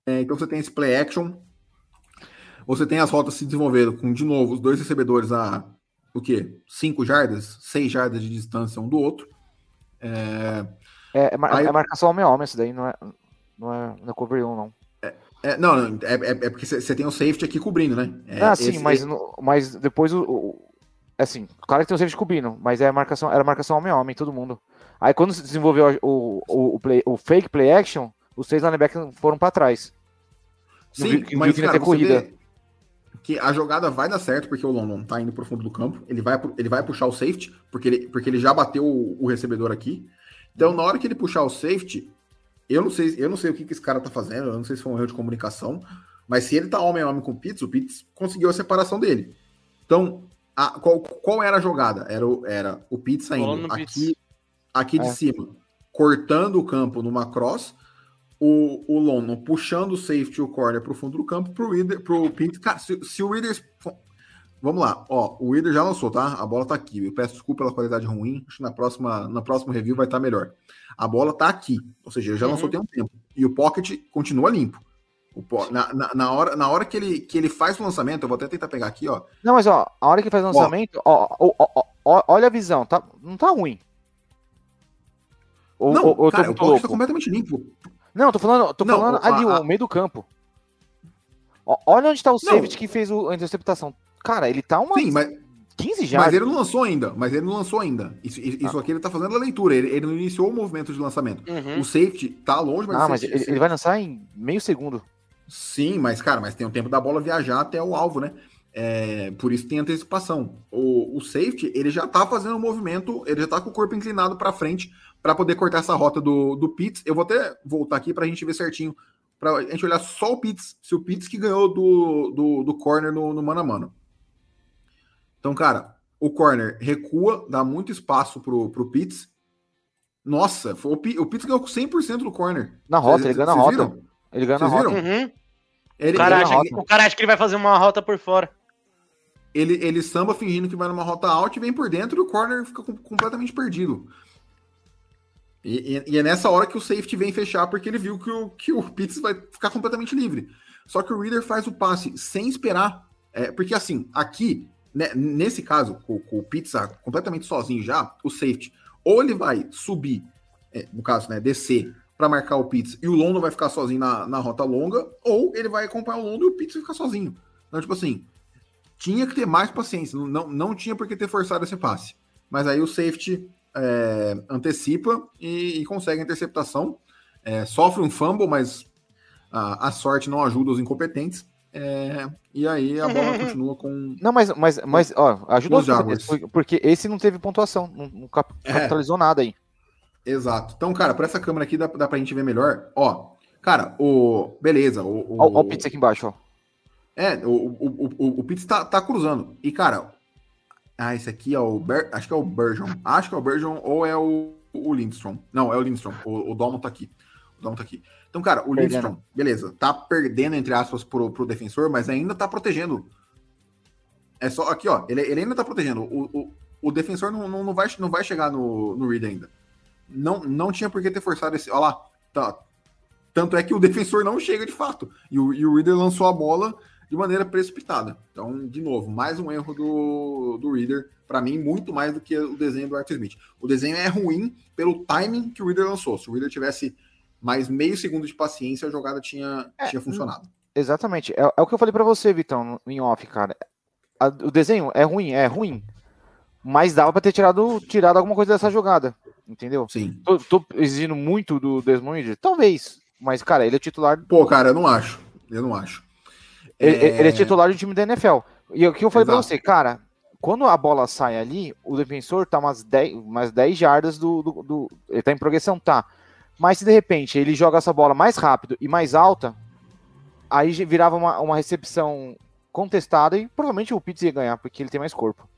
É, então você tem esse play action. Você tem as rotas se desenvolvendo com, de novo, os dois recebedores a o quê? 5 jardas, 6 jardas de distância um do outro. É, é, é, mar, aí, é marcação homem a homem, isso daí não é, não é, não é cover 1, não. É, é, não, é, é, é porque você tem o safety aqui cobrindo, né? É, ah, sim, esse, mas, no, mas depois o, Assim, claro que tem o safety cobrindo, mas é marcação, era marcação homem a homem, todo mundo. Aí quando se desenvolveu o, o, o, play, o fake play action, os três linebackers foram para trás. Sim, mas cara, corrida. que a jogada vai dar certo porque o London tá indo pro fundo do campo, ele vai, ele vai puxar o safety, porque ele, porque ele já bateu o, o recebedor aqui. Então, na hora que ele puxar o safety, eu não sei, eu não sei o que, que esse cara tá fazendo, eu não sei se foi um erro de comunicação, mas se ele tá homem a homem com o Pitts, o Pitts conseguiu a separação dele. Então, a, qual, qual era a jogada? Era o, era o Pete saindo aqui, aqui de é. cima, cortando o campo numa cross, o, o Lono puxando o safety o corner para o fundo do campo para o pro Pete. Cara, se, se o Reader. Vamos lá, ó, o Reader já lançou, tá? A bola tá aqui. Eu peço desculpa pela qualidade ruim, acho que na próxima, na próxima review vai estar tá melhor. A bola tá aqui, ou seja, ele já uhum. lançou tem um tempo. E o pocket continua limpo. Na, na, na, hora, na hora que ele, que ele faz o lançamento, eu vou até tentar pegar aqui, ó. Não, mas ó, a hora que ele faz o lançamento, ó, ó, ó, ó olha a visão, tá, não tá ruim. Ou, não, ou, cara, o pocket tá completamente limpo. Não, tô falando, tô não, falando ali, a, o meio do campo. Olha onde tá o safety que fez o, a interceptação. Cara, ele tá uma. Sim, mas. 15 já. Mas ele não lançou ainda. Mas ele não lançou ainda. Isso, isso ah. aqui ele tá fazendo a leitura. Ele, ele não iniciou o movimento de lançamento. Uhum. O safety tá longe, mas. Ah, mas ele, ele vai lançar em meio segundo. Sim, mas, cara, mas tem o tempo da bola viajar até o alvo, né? É, por isso tem antecipação. O, o safety, ele já tá fazendo o um movimento, ele já tá com o corpo inclinado para frente para poder cortar essa rota do, do Pitts. Eu vou até voltar aqui para a gente ver certinho, para a gente olhar só o Pitts, se o Pitts que ganhou do, do, do corner no, no mano a mano. Então, cara, o corner recua, dá muito espaço pro, pro Pitts. Nossa, foi, o, Pitts ganhou com 100% do corner. Na rota, Cês, ele ganha na rota. Viram? Ele ganha Vocês na rota. Uhum. Ele, o, cara acha, o cara acha que ele vai fazer uma rota por fora. Ele, ele samba fingindo que vai numa rota alta e vem por dentro e o corner fica completamente perdido. E, e, e, é nessa hora que o safety vem fechar porque ele viu que o, que o Pitts vai ficar completamente livre. Só que o Reader faz o passe sem esperar. É, porque assim, aqui, né, nesse caso, com, com o Pitts completamente sozinho já, o safety, ou ele vai subir, é, no caso, né, descer para marcar o Pitts e o London vai ficar sozinho na, na rota longa, ou ele vai acompanhar o London e o Pitts vai ficar sozinho. Então, tipo assim, tinha que ter mais paciência, não, não tinha por que ter forçado esse passe. Mas aí o safety é, antecipa e, e, consegue a interceptação. É, sofre um fumble, mas a, a, sorte não ajuda os incompetentes. É, e aí a bola (laughs) continua com. Não, mas, mas, mas ó, ajudou os Jaguars. Porque esse não teve pontuação, não, não é. capitalizou nada aí. Exato. Então, cara, por essa câmera aqui dá, dá pra gente ver melhor. Ó, cara, o. Beleza. O, o, ó, ó o Pizza aqui embaixo, ó. É, o, o, o, o Pizza tá, tá cruzando. E, cara, ah, esse aqui é o. Ber... Acho que é o Bergeron. Acho que é o Bergeron ou é o, o Lindstrom. Não, é o Lindstrom. O, o Domo tá aqui. O Domo tá aqui. Então, cara, o perdendo. Lindstrom, beleza, tá perdendo, entre aspas, pro, pro defensor, mas ainda tá protegendo. É só aqui, ó. Ele, ele ainda tá protegendo. O, o, o defensor não, não, não, vai, não vai chegar no, no Reed ainda. Não, não tinha por que ter forçado esse. Olha lá. Tá. Tanto é que o defensor não chega de fato. E o, e o Reader lançou a bola de maneira precipitada. Então, de novo, mais um erro do, do Reader, para mim, muito mais do que o desenho do Arthur Smith. O desenho é ruim pelo timing que o Reader lançou. Se o Reader tivesse mais meio segundo de paciência, a jogada tinha, é, tinha funcionado. Exatamente. É, é, o que eu falei para você, Vitão, em off, cara. A, o desenho é ruim, é ruim. Mas dava para ter tirado, tirado alguma coisa dessa jogada. Entendeu? Sim. Tô, tô exigindo muito do Desmond? Talvez. Mas, cara, ele é titular. Pô, cara, eu não acho. Eu não acho. Ele é... ele é titular do time da NFL. E o que eu falei para você, cara, quando a bola sai ali, o defensor tá umas 10, umas 10 jardas do, do, do, Ele tá em progressão, tá. Mas se de repente ele joga essa bola mais rápido e mais alta, aí virava uma, uma recepção contestada e provavelmente o Pitts ia ganhar, porque ele tem mais corpo.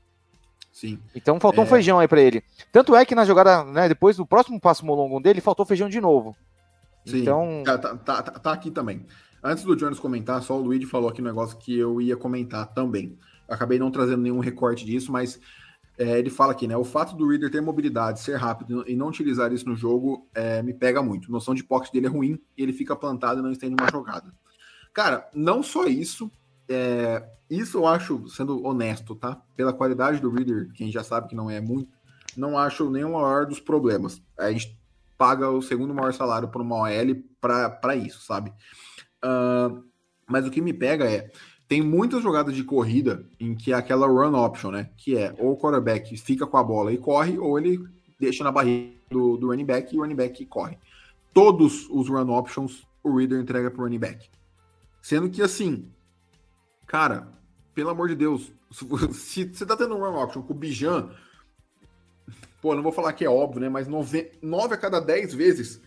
Sim. Então faltou é... um feijão aí para ele. Tanto é que na jogada, né, depois do próximo passo molongo dele, faltou feijão de novo. Sim. Então. Tá, tá, tá, tá aqui também. Antes do Jones comentar, só o Luigi falou aqui um negócio que eu ia comentar também. acabei não trazendo nenhum recorte disso, mas é, ele fala aqui, né? O fato do Reader ter mobilidade, ser rápido e não utilizar isso no jogo é, me pega muito. A noção de pocket dele é ruim e ele fica plantado e não estende uma jogada. Cara, não só isso, é, isso eu acho, sendo honesto, tá? Pela qualidade do Reader, quem já sabe que não é muito, não acho nenhum maior dos problemas. A gente paga o segundo maior salário por uma OL para isso, sabe? Uh, mas o que me pega é, tem muitas jogadas de corrida em que é aquela run option, né? Que é ou o quarterback fica com a bola e corre, ou ele deixa na barriga do, do running back e o running back corre. Todos os run options o Reader entrega pro running back. Sendo que assim, cara, pelo amor de Deus, se (laughs) você tá tendo um run option com o Bijan, pô, não vou falar que é óbvio, né? Mas 9, 9 a cada 10 vezes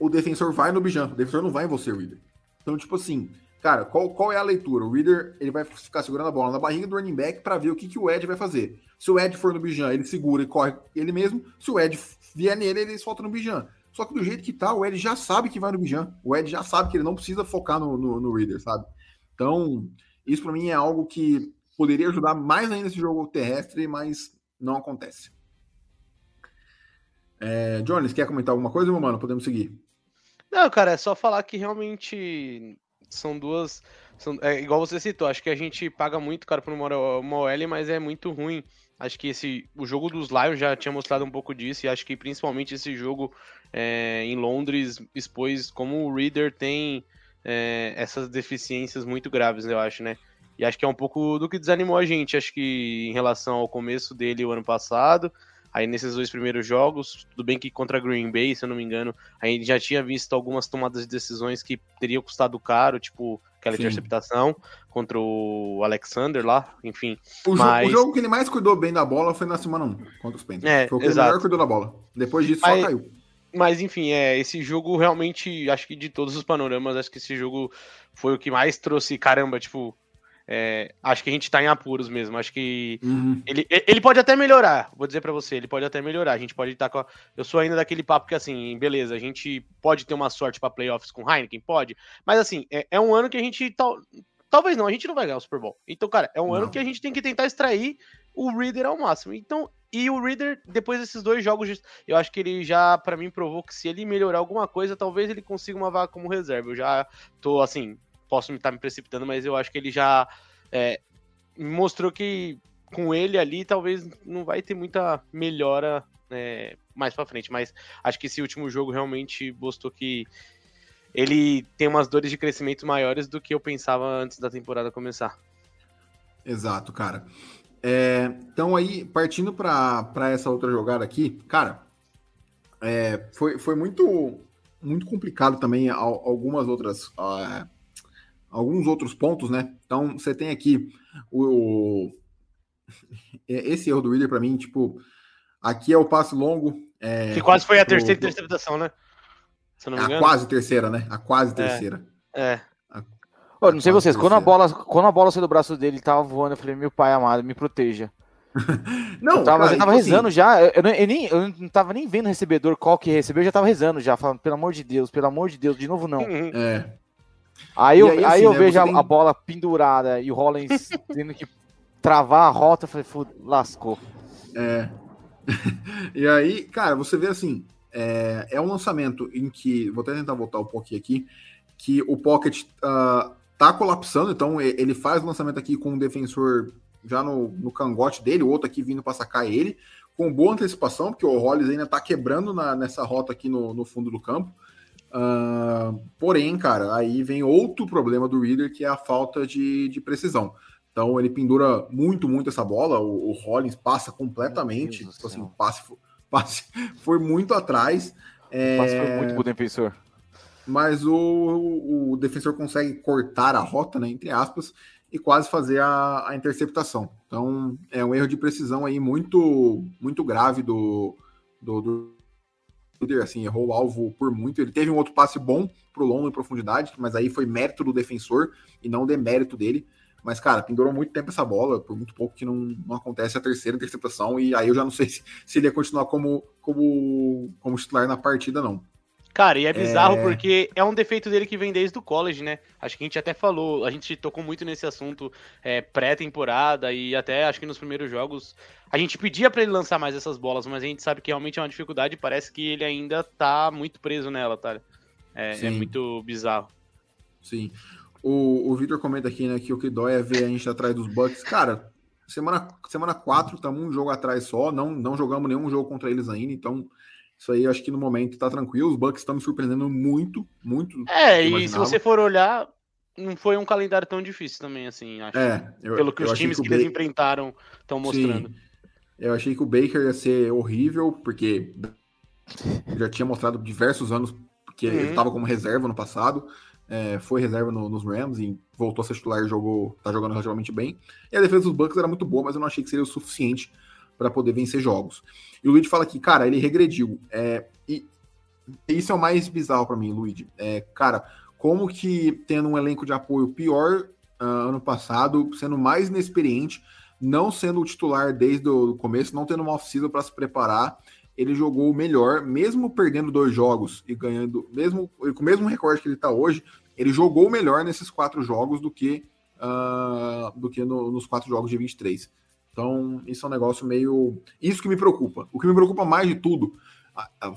o defensor vai no Bijan, o defensor não vai em você, Reader. Então, tipo assim, cara, qual, qual é a leitura? O reader ele vai ficar segurando a bola na barriga do running back para ver o que, que o Ed vai fazer. Se o Ed for no Bijan, ele segura e corre ele mesmo. Se o Ed vier nele, ele solta no Bijan. Só que do jeito que tá, o Ed já sabe que vai no Bijan. O Ed já sabe que ele não precisa focar no, no, no reader, sabe? Então, isso para mim é algo que poderia ajudar mais ainda esse jogo terrestre, mas não acontece. É, Jones, quer comentar alguma coisa, meu mano? Podemos seguir. Não, cara, é só falar que realmente são duas. São, é igual você citou, acho que a gente paga muito, cara, por uma, uma OL, mas é muito ruim. Acho que esse, o jogo dos Lions já tinha mostrado um pouco disso, e acho que principalmente esse jogo é, em Londres expôs como o Reader tem é, essas deficiências muito graves, eu acho, né? E acho que é um pouco do que desanimou a gente, acho que em relação ao começo dele o ano passado, Aí nesses dois primeiros jogos, tudo bem que contra Green Bay, se eu não me engano, a gente já tinha visto algumas tomadas de decisões que teriam custado caro, tipo aquela Sim. interceptação contra o Alexander lá, enfim. O, mas... jogo, que ele mais cuidou bem da bola foi na semana 1 contra os Panthers. É, foi o que exato. ele melhor cuidou da bola. Depois disso mas... só caiu. Mas enfim, é, esse jogo realmente, acho que de todos os panoramas, acho que esse jogo foi o que mais trouxe, caramba, tipo, é, acho que a gente tá em apuros mesmo. Acho que uhum. ele, ele pode até melhorar. Vou dizer para você, ele pode até melhorar. A gente pode estar tá com. A, eu sou ainda daquele papo que assim, beleza, a gente pode ter uma sorte para playoffs com Heineken, pode. Mas assim, é, é, um ano que a gente tal, talvez não, a gente não vai ganhar o Super Bowl. Então, cara, é um não. ano que a gente tem que tentar extrair o Reader ao máximo. Então, e o Reader depois desses dois jogos, eu acho que ele já para mim provou que se ele melhorar alguma coisa, talvez ele consiga uma vaga como reserva. Eu já tô assim, posso estar me precipitando, mas eu acho que ele já é, mostrou que com ele ali talvez não vai ter muita melhora é, mais para frente, mas acho que esse último jogo realmente mostrou que ele tem umas dores de crescimento maiores do que eu pensava antes da temporada começar. Exato, cara. É, então aí, partindo para essa outra jogada aqui, cara, é, foi, foi muito muito complicado também algumas outras uh, alguns outros pontos, né? Então você tem aqui o, o esse erro do Reader para mim, tipo, aqui é o passe longo. É, que quase foi a terceira interceptação, né? a quase terceira, né? A quase é, terceira. É. Pô, não sei vocês, quando a bola, quando a bola saiu do braço dele, tava voando, eu falei, meu pai amado, me proteja. (laughs) não, eu tava, cara, eu tava tipo assim rezando assim... já, eu, eu, eu, nem, eu não tava nem vendo o recebedor qual que recebeu, eu já tava rezando já, falando, pelo amor de Deus, pelo amor de Deus, de novo não. Uhum. É. Aí eu, aí, aí assim, eu né, vejo a, tem... a, bola pendurada e o Rollins (laughs) tendo que travar a rota, eu falei, lascou. É. (laughs) e aí, cara, você vê assim, é, é um lançamento em que, vou até tentar voltar um pouquinho aqui, que o Pocket uh, tá colapsando, então ele faz o lançamento aqui com o defensor já no, no cangote dele, o outro aqui vindo para sacar ele, com boa antecipação, porque o Hollis ainda tá quebrando na, nessa rota aqui no, no fundo do campo. Uh, porém, cara, aí vem outro problema do Reader, que é a falta de, de precisão. Então ele pendura muito, muito essa bola. O, o Hollins passa completamente. Tipo assim, passe, (laughs) passe foi muito atrás. É... O passe foi muito pro defensor mas o, o defensor consegue cortar a rota, né, entre aspas, e quase fazer a, a, interceptação. Então é um erro de precisão aí muito muito grave do, do, do assim, errou o alvo por muito. Ele teve um outro passe bom pro longo em profundidade, mas aí foi mérito do defensor e não demérito dele. Mas, cara, pendurou muito tempo essa bola, por muito pouco que não, não acontece a terceira interceptação, e aí eu já não sei se, (laughs) se ele ia continuar como, como, como titular na partida, não. Cara, e é bizarro é... porque é um defeito dele que vem desde o college, né? Acho que a gente até falou, a gente tocou muito nesse assunto é, pré-temporada e até acho que nos primeiros jogos a gente pedia para ele lançar mais essas bolas, mas a gente sabe que realmente é uma dificuldade e parece que ele ainda tá muito preso nela, tá? É, é muito bizarro. Sim. O, o Victor comenta aqui, né, que o que dói é ver a gente atrás dos Bucks. Cara, semana, semana 4, estamos um jogo atrás só, não, não jogamos nenhum jogo contra eles ainda, então isso aí acho que no momento tá tranquilo. Os Bucks estão me surpreendendo muito, muito. É, e se você for olhar, não foi um calendário tão difícil também, assim, acho. É, eu, pelo que os times que, que eles enfrentaram estão mostrando. Sim. Eu achei que o Baker ia ser horrível, porque já tinha mostrado diversos anos que uhum. ele estava como reserva no passado. É, foi reserva no, nos Rams e voltou a ser titular e jogou, tá jogando relativamente bem. E a defesa dos Bucks era muito boa, mas eu não achei que seria o suficiente para poder vencer jogos. E o Luigi fala que, cara, ele regrediu. É, e isso é o mais bizarro para mim, Luigi. É, cara, como que tendo um elenco de apoio pior uh, ano passado, sendo mais inexperiente, não sendo o titular desde o começo, não tendo uma off-season para se preparar, ele jogou melhor, mesmo perdendo dois jogos e ganhando, mesmo com o mesmo recorde que ele está hoje, ele jogou melhor nesses quatro jogos do que, uh, do que no, nos quatro jogos de 23. Então, isso é um negócio meio. Isso que me preocupa. O que me preocupa mais de tudo,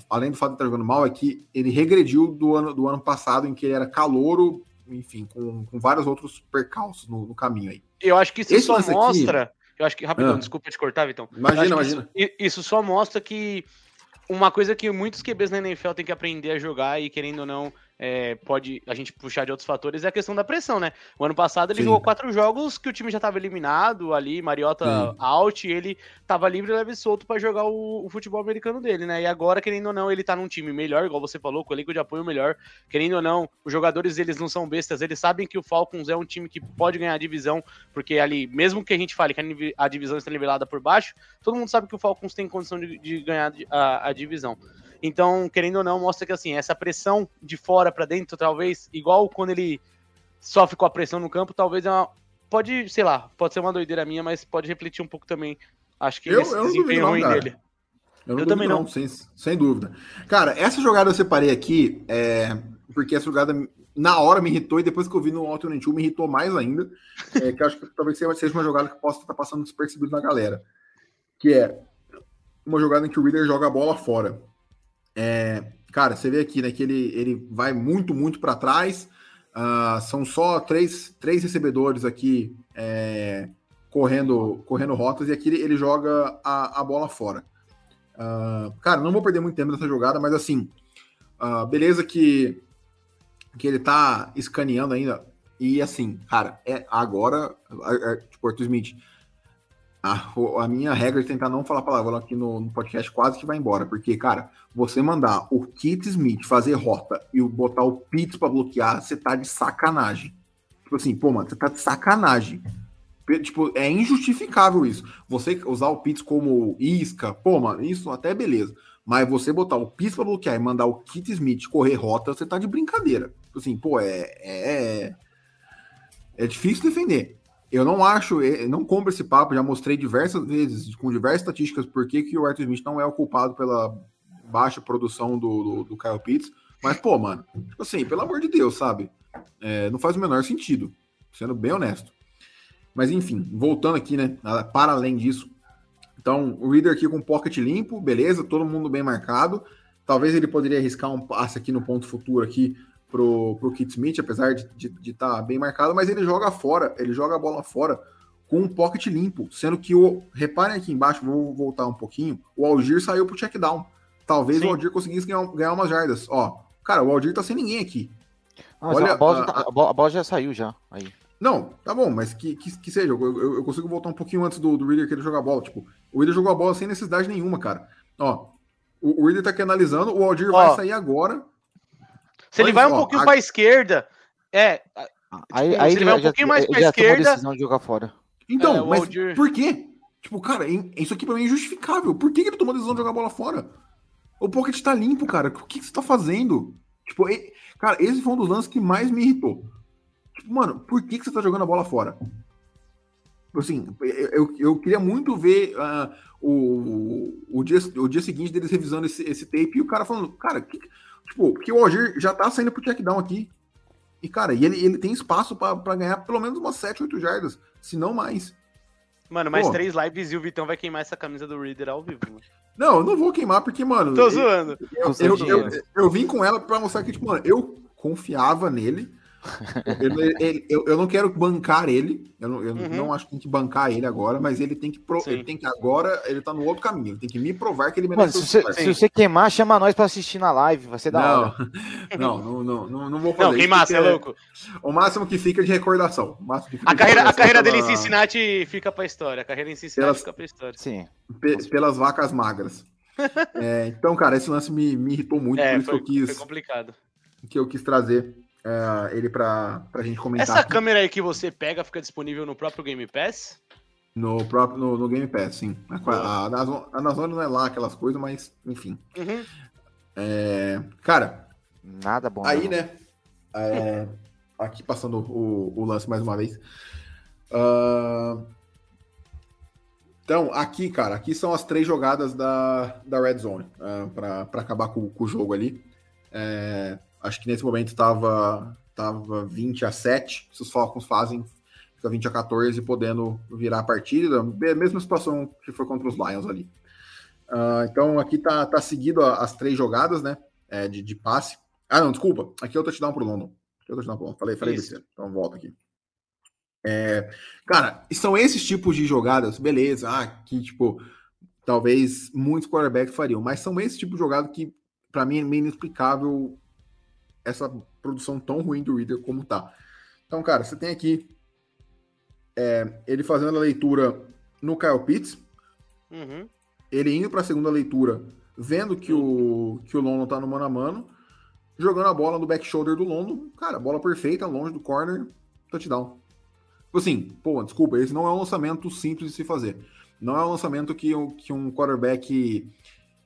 além do fato de estar jogando mal, é que ele regrediu do ano, do ano passado, em que ele era calouro, enfim, com, com vários outros percalços no, no caminho aí. Eu acho que isso Esse só mostra. Aqui... Eu acho que, rapidão, ah. desculpa te cortar, Vitão. Imagina, imagina. Isso, isso só mostra que uma coisa que muitos QBs na NFL têm que aprender a jogar e, querendo ou não, é, pode a gente puxar de outros fatores é a questão da pressão, né? O ano passado ele Sim. jogou quatro jogos que o time já estava eliminado ali, Mariota Sim. out, ele estava livre, leve e solto para jogar o, o, futebol americano dele, né? E agora, querendo ou não, ele tá num time melhor, igual você falou, com o elenco de apoio melhor. Querendo ou não, os jogadores eles não são bestas, eles sabem que o Falcons é um time que pode ganhar a divisão, porque ali, mesmo que a gente fale que a divisão está nivelada por baixo, todo mundo sabe que o Falcons tem condição de, de ganhar a, a divisão. Então, querendo ou não, mostra que assim, essa pressão de fora para dentro, talvez, igual quando ele sofre com a pressão no campo, talvez é uma. Pode, sei lá, pode ser uma doideira minha, mas pode refletir um pouco também. Acho que eu, esse eu desempenho ruim não, dele. Eu, não eu também não, não. Sem, sem dúvida. Cara, essa jogada eu separei aqui, é, porque essa jogada na hora me irritou e depois que eu vi no Alternate 2 me irritou mais ainda. É, que eu acho que talvez seja uma jogada que possa estar passando despercebido na galera. Que é uma jogada em que o Reader joga a bola fora. É, cara, você vê aqui né, que ele, ele vai muito, muito para trás. Uh, são só três, três recebedores aqui é, correndo, correndo rotas e aqui ele, ele joga a, a bola fora. Uh, cara, não vou perder muito tempo nessa jogada, mas assim, uh, beleza que, que ele tá escaneando ainda. E assim, cara, é agora, tipo, Arthur Smith, a, a, minha regra de tentar não falar palavrão aqui no, no, podcast quase que vai embora. Porque, cara, você mandar o Kit Smith fazer rota e botar o Pitts pra bloquear, você tá de sacanagem. Tipo assim, pô, mano, você tá de sacanagem. Tipo, é injustificável isso. Você usar o Pitts como isca, pô, mano, isso até beleza. Mas você botar o Pitts pra bloquear e mandar o Kit Smith correr rota, você tá de brincadeira. Tipo assim, pô, é, é. É difícil defender. Eu não acho, não compro esse papo, já mostrei diversas vezes, com diversas estatísticas, por que, que o Arthur Smith não é o culpado pela baixa produção do, do, do Kyle Pitts. Mas, pô, mano, tipo assim, pelo amor de Deus, sabe? É, não faz o menor sentido, sendo bem honesto. Mas, enfim, voltando aqui, né? Para além disso. Então, o Reader aqui com pocket limpo, beleza, todo mundo bem marcado. Talvez ele poderia arriscar um passe aqui no ponto futuro aqui pro, pro Kit Smith, apesar de estar tá bem marcado, mas ele joga fora, ele joga a bola fora com um pocket limpo, sendo que o. Reparem aqui embaixo, vou voltar um pouquinho. O Algir saiu pro check down. Talvez Sim. o Algir conseguisse ganhar, ganhar umas jardas. Ó, cara, o Algir tá sem ninguém aqui. Ah, Olha, a, bola, tá, a, a, bola, já saiu já. Aí. Não, tá bom, mas que, que, que seja, eu, eu, eu, consigo voltar um pouquinho antes do, do Reader querer jogar a bola. Tipo, o Reader jogou a bola sem necessidade nenhuma, cara. Ó, o, o Reader tá aqui analisando, o Aldir vai sair agora. Se ele vai um pouquinho a... para a esquerda, é. Aí, tipo, aí se ele vai um pouquinho mais para a esquerda. De jogar fora. Então, é, mas Aldir... por quê? Tipo, cara, isso aqui pra mim é injustificável. Por que, que ele tomou a decisão de jogar a bola fora? O pocket tá limpo, cara. O que, que você tá fazendo? Tipo, cara, esse foi um dos lances que mais me irritou. Tipo, mano, por que, que você tá jogando a bola fora? Assim, eu, eu queria muito ver uh, o, o, dia, o dia seguinte deles revisando esse, esse tape e o cara falando, cara, que, Tipo, porque o Algir já tá saindo pro checkdown aqui. E, cara, e ele, ele tem espaço para ganhar pelo menos umas 7, 8 jardas, se não mais. Mano, mais Pô. três lives e o Vitão vai queimar essa camisa do Reader ao vivo. Mano. Não, eu não vou queimar porque, mano. Tô zoando. Eu, eu, eu, eu, vim com ela pra mostrar que, tipo, mano, eu confiava nele. Ele, ele, eu, eu, não quero bancar ele, eu, não, eu uhum. não, acho que tem que bancar ele agora, mas ele tem que pro, ele tem que agora ele tá no outro caminho, tem que me provar que ele merece. Mano, se, você, se, você queimar, chama nós para assistir na live, vai ser da não, hora. (laughs) Não, não, não, não, não vou fazer. Não, queimar, você é louco. O máximo que fica de recordação. a carreira, a carreira dele em Cincinnati fica pra história. A carreira em Cincinnati pelas, fica pra história. Sim. pelas vacas magras. é, então, cara, esse lance me, me irritou muito, é, por isso foi, que eu quis. Foi complicado. Que eu quis trazer uh, ele para a gente comentar. Essa aqui. câmera aí que você pega fica disponível no próprio Game Pass? No próprio no, no Game Pass, sim. A, a, a, Amazon não é lá aquelas coisas, mas enfim. Uhum. É, cara, nada bom. Aí, não. né? É, aqui passando o, o, lance mais uma vez. Uh, então, aqui, cara, aqui são as três jogadas da, da Red Zone uh, ah, para acabar com, com, o jogo ali. É, Acho que nesse momento estava tava 20 a 7. Se os Falcons fazem, fica 20 a 14, podendo virar a partida. Mesma situação que foi contra os Lions ali. Uh, então aqui tá, tá seguido as três jogadas, né? É, de, de passe. Ah, não, desculpa. Aqui é o touchdown pro London. Aqui é o touchdown pro London. Falei, falei besteira. Então volta aqui. É, cara, são esses tipos de jogadas, beleza, ah, que tipo, talvez muitos quarterbacks fariam, mas são esses tipos de jogadas que, para mim, é meio inexplicável essa produção tão ruim do Reader como tá. Então, cara, você tem aqui é, ele fazendo a leitura no Kyle Pitts, uhum. ele indo para a segunda leitura, vendo que o, que o London tá no mano a mano, jogando a bola no back shoulder do London, cara, bola perfeita, longe do corner, touchdown. Tipo assim, pô, desculpa, esse não é um lançamento simples de se fazer. Não é um lançamento que, que um quarterback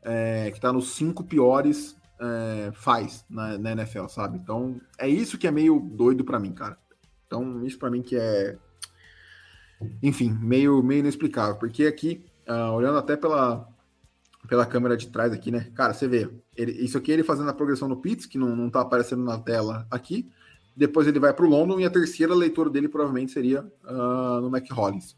é, que tá nos cinco piores é, faz na, na, NFL, sabe? Então, é isso que é meio doido para mim, cara. Então, isso para mim que é, enfim, meio, meio inexplicável. Porque aqui, uh, olhando até pela, pela câmera de trás aqui, né? Cara, você vê, ele, isso aqui é ele fazendo a progressão no Pitts, que não, não tá aparecendo na tela aqui. Depois ele vai para o London e a terceira leitura dele provavelmente seria uh, no Mac Hollins.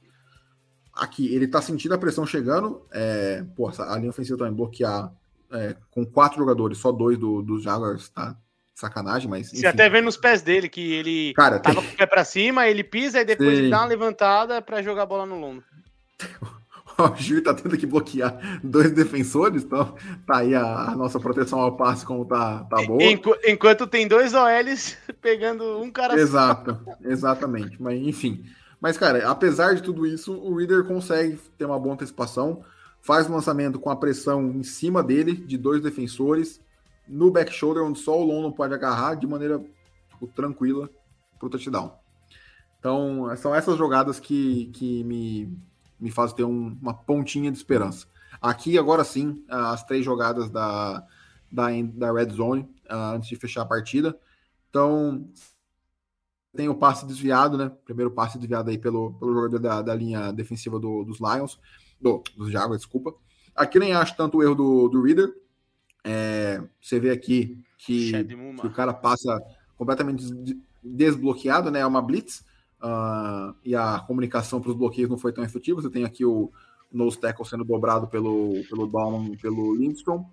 Aqui, ele tá sentindo a pressão chegando. É, a linha ofensiva também bloquear é, com quatro jogadores, só dois do, dos Jaguars, tá? Sacanagem, mas. Enfim. Você até vê nos pés dele que ele Cara, tava tem... com o pé pra cima, ele pisa e depois ele dá uma levantada para jogar a bola no lombo. (laughs) o Gil tá tendo que bloquear dois defensores, então tá aí a, a nossa proteção ao passe como tá, tá boa. Enqu enquanto tem dois OLs (laughs) pegando um cara Exato, exatamente. Mas enfim. Mas, cara, apesar de tudo isso, o Reader consegue ter uma boa antecipação, faz o lançamento com a pressão em cima dele, de dois defensores, no back shoulder, onde só o London pode agarrar de maneira tipo, tranquila para o touchdown. Então, são essas jogadas que, que me, me fazem ter um, uma pontinha de esperança. Aqui, agora sim, as três jogadas da, da, da Red Zone, uh, antes de fechar a partida. Então, tem o passe desviado, né? Primeiro passe desviado aí pelo, pelo jogador da, da linha defensiva do, dos Lions, do, dos Jaguars, desculpa. Aqui nem acho tanto o erro do, do Reader. É, você vê aqui que, que, o cara passa completamente desbloqueado, né? É uma blitz. Uh, e a comunicação para os bloqueios não foi tão efetiva. Você tem aqui o nose tackle sendo dobrado pelo, pelo Bauman pelo Lindstrom.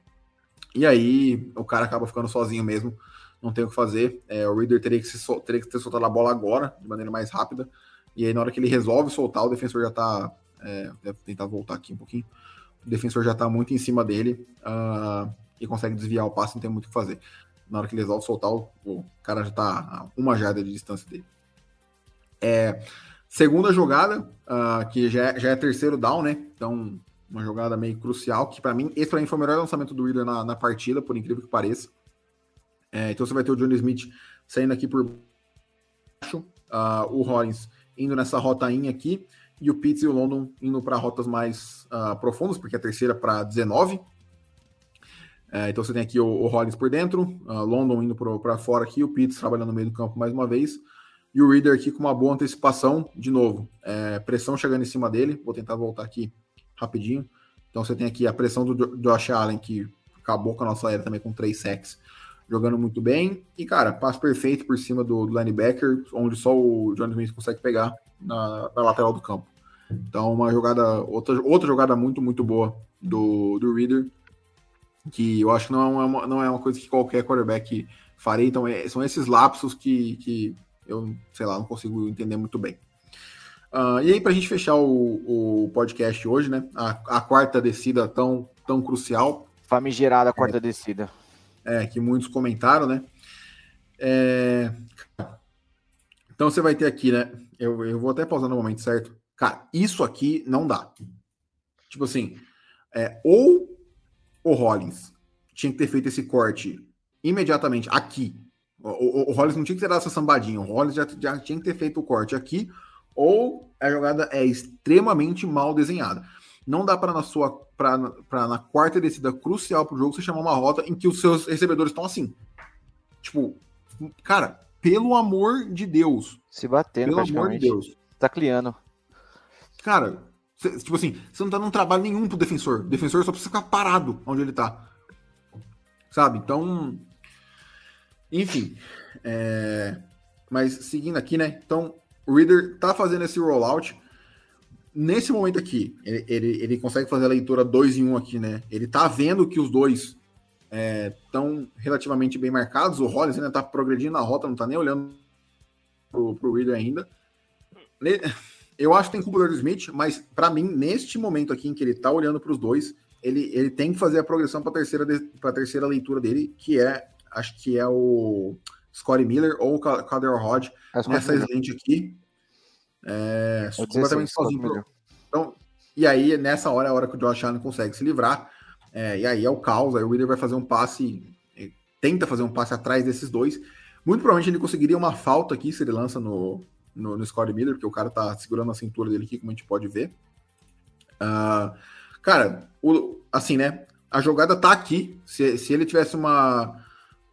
E aí o cara acaba ficando sozinho mesmo não tem o que fazer. É, o Reader teria que, se, teria que ter soltado a bola agora, de maneira mais rápida. E aí, na hora que ele resolve soltar, o defensor já tá. É, deve tentar voltar aqui um pouquinho. O defensor já tá muito em cima dele uh, e consegue desviar o passe, não tem muito o que fazer. Na hora que ele resolve soltar, o, cara já tá a uma jarda de distância dele. É, segunda jogada, uh, que já é, já é terceiro down, né? Então, uma jogada meio crucial, que para mim, esse mim foi o melhor lançamento do Reader na, na partida, por incrível que pareça. É, então você vai ter o Johnny Smith saindo aqui por baixo, uh, o Rollins indo nessa rotainha aqui, e o Pitts e o London indo para rotas mais uh, profundas, porque a terceira para 19. É, então você tem aqui o, o Rollins por dentro, uh, London indo para fora aqui, o Pitts trabalhando no meio do campo mais uma vez, e o Reader aqui com uma boa antecipação, de novo, é, pressão chegando em cima dele, vou tentar voltar aqui rapidinho. Então você tem aqui a pressão do Josh Allen, que acabou com a nossa era também com três sacks jogando muito bem. E, cara, passo perfeito por cima do, do linebacker, onde só o Johnny Smith consegue pegar na, na, lateral do campo. Então, uma jogada, outra, outra jogada muito, muito boa do, do Reader, que eu acho que não é uma, não é uma coisa que qualquer quarterback faria. Então, é, são esses lapsos que, que eu, sei lá, não consigo entender muito bem. Uh, e aí, para a gente fechar o, o podcast hoje, né? A, a, quarta descida tão, tão crucial. Famigerada a quarta é, descida é, que muitos comentaram, né? É... Então você vai ter aqui, né? Eu, eu vou até pausar no momento certo. Cara, isso aqui não dá. Tipo assim, é, ou o Rollins tinha que ter feito esse corte imediatamente aqui. O, o, o Rollins não tinha que ter dado essa sambadinha. O Rollins já, já tinha que ter feito o corte aqui. Ou a jogada é extremamente mal desenhada. Não dá para na sua para na quarta descida crucial para o jogo você chamar uma rota em que os seus recebedores estão assim. Tipo, cara, pelo amor de Deus. Se batendo, pelo amor de Deus. Tá criando. Cara, cê, tipo assim, você não tá num trabalho nenhum pro defensor. O defensor só precisa ficar parado onde ele tá. Sabe? Então. Enfim. É... Mas seguindo aqui, né? Então, o Reader tá fazendo esse rollout nesse momento aqui, ele, ele, ele, consegue fazer a leitura 2 em 1 um aqui, né? Ele tá vendo que os dois estão é, relativamente bem marcados. O Rollins ainda tá progredindo na rota, não tá nem olhando pro, pro Reader ainda. Eu acho que tem culpa do Smith, mas para mim, neste momento aqui em que ele tá olhando para os dois, ele, ele tem que fazer a progressão para terceira para terceira leitura dele, que é acho que é o Scotty Miller ou o Kader Rod nessa excelente aqui. É, completamente sozinho. Então, e aí, nessa hora, é a hora que o Josh Allen consegue se livrar. É, e aí é o caos. Aí o Wheeler vai fazer um passe, tenta fazer um passe atrás desses dois. Muito provavelmente ele conseguiria uma falta aqui se ele lança no, no, no Scott Miller, porque o cara tá segurando a cintura dele aqui, como a gente pode ver. Uh, cara, o, assim, né? A jogada tá aqui. Se, se ele tivesse uma,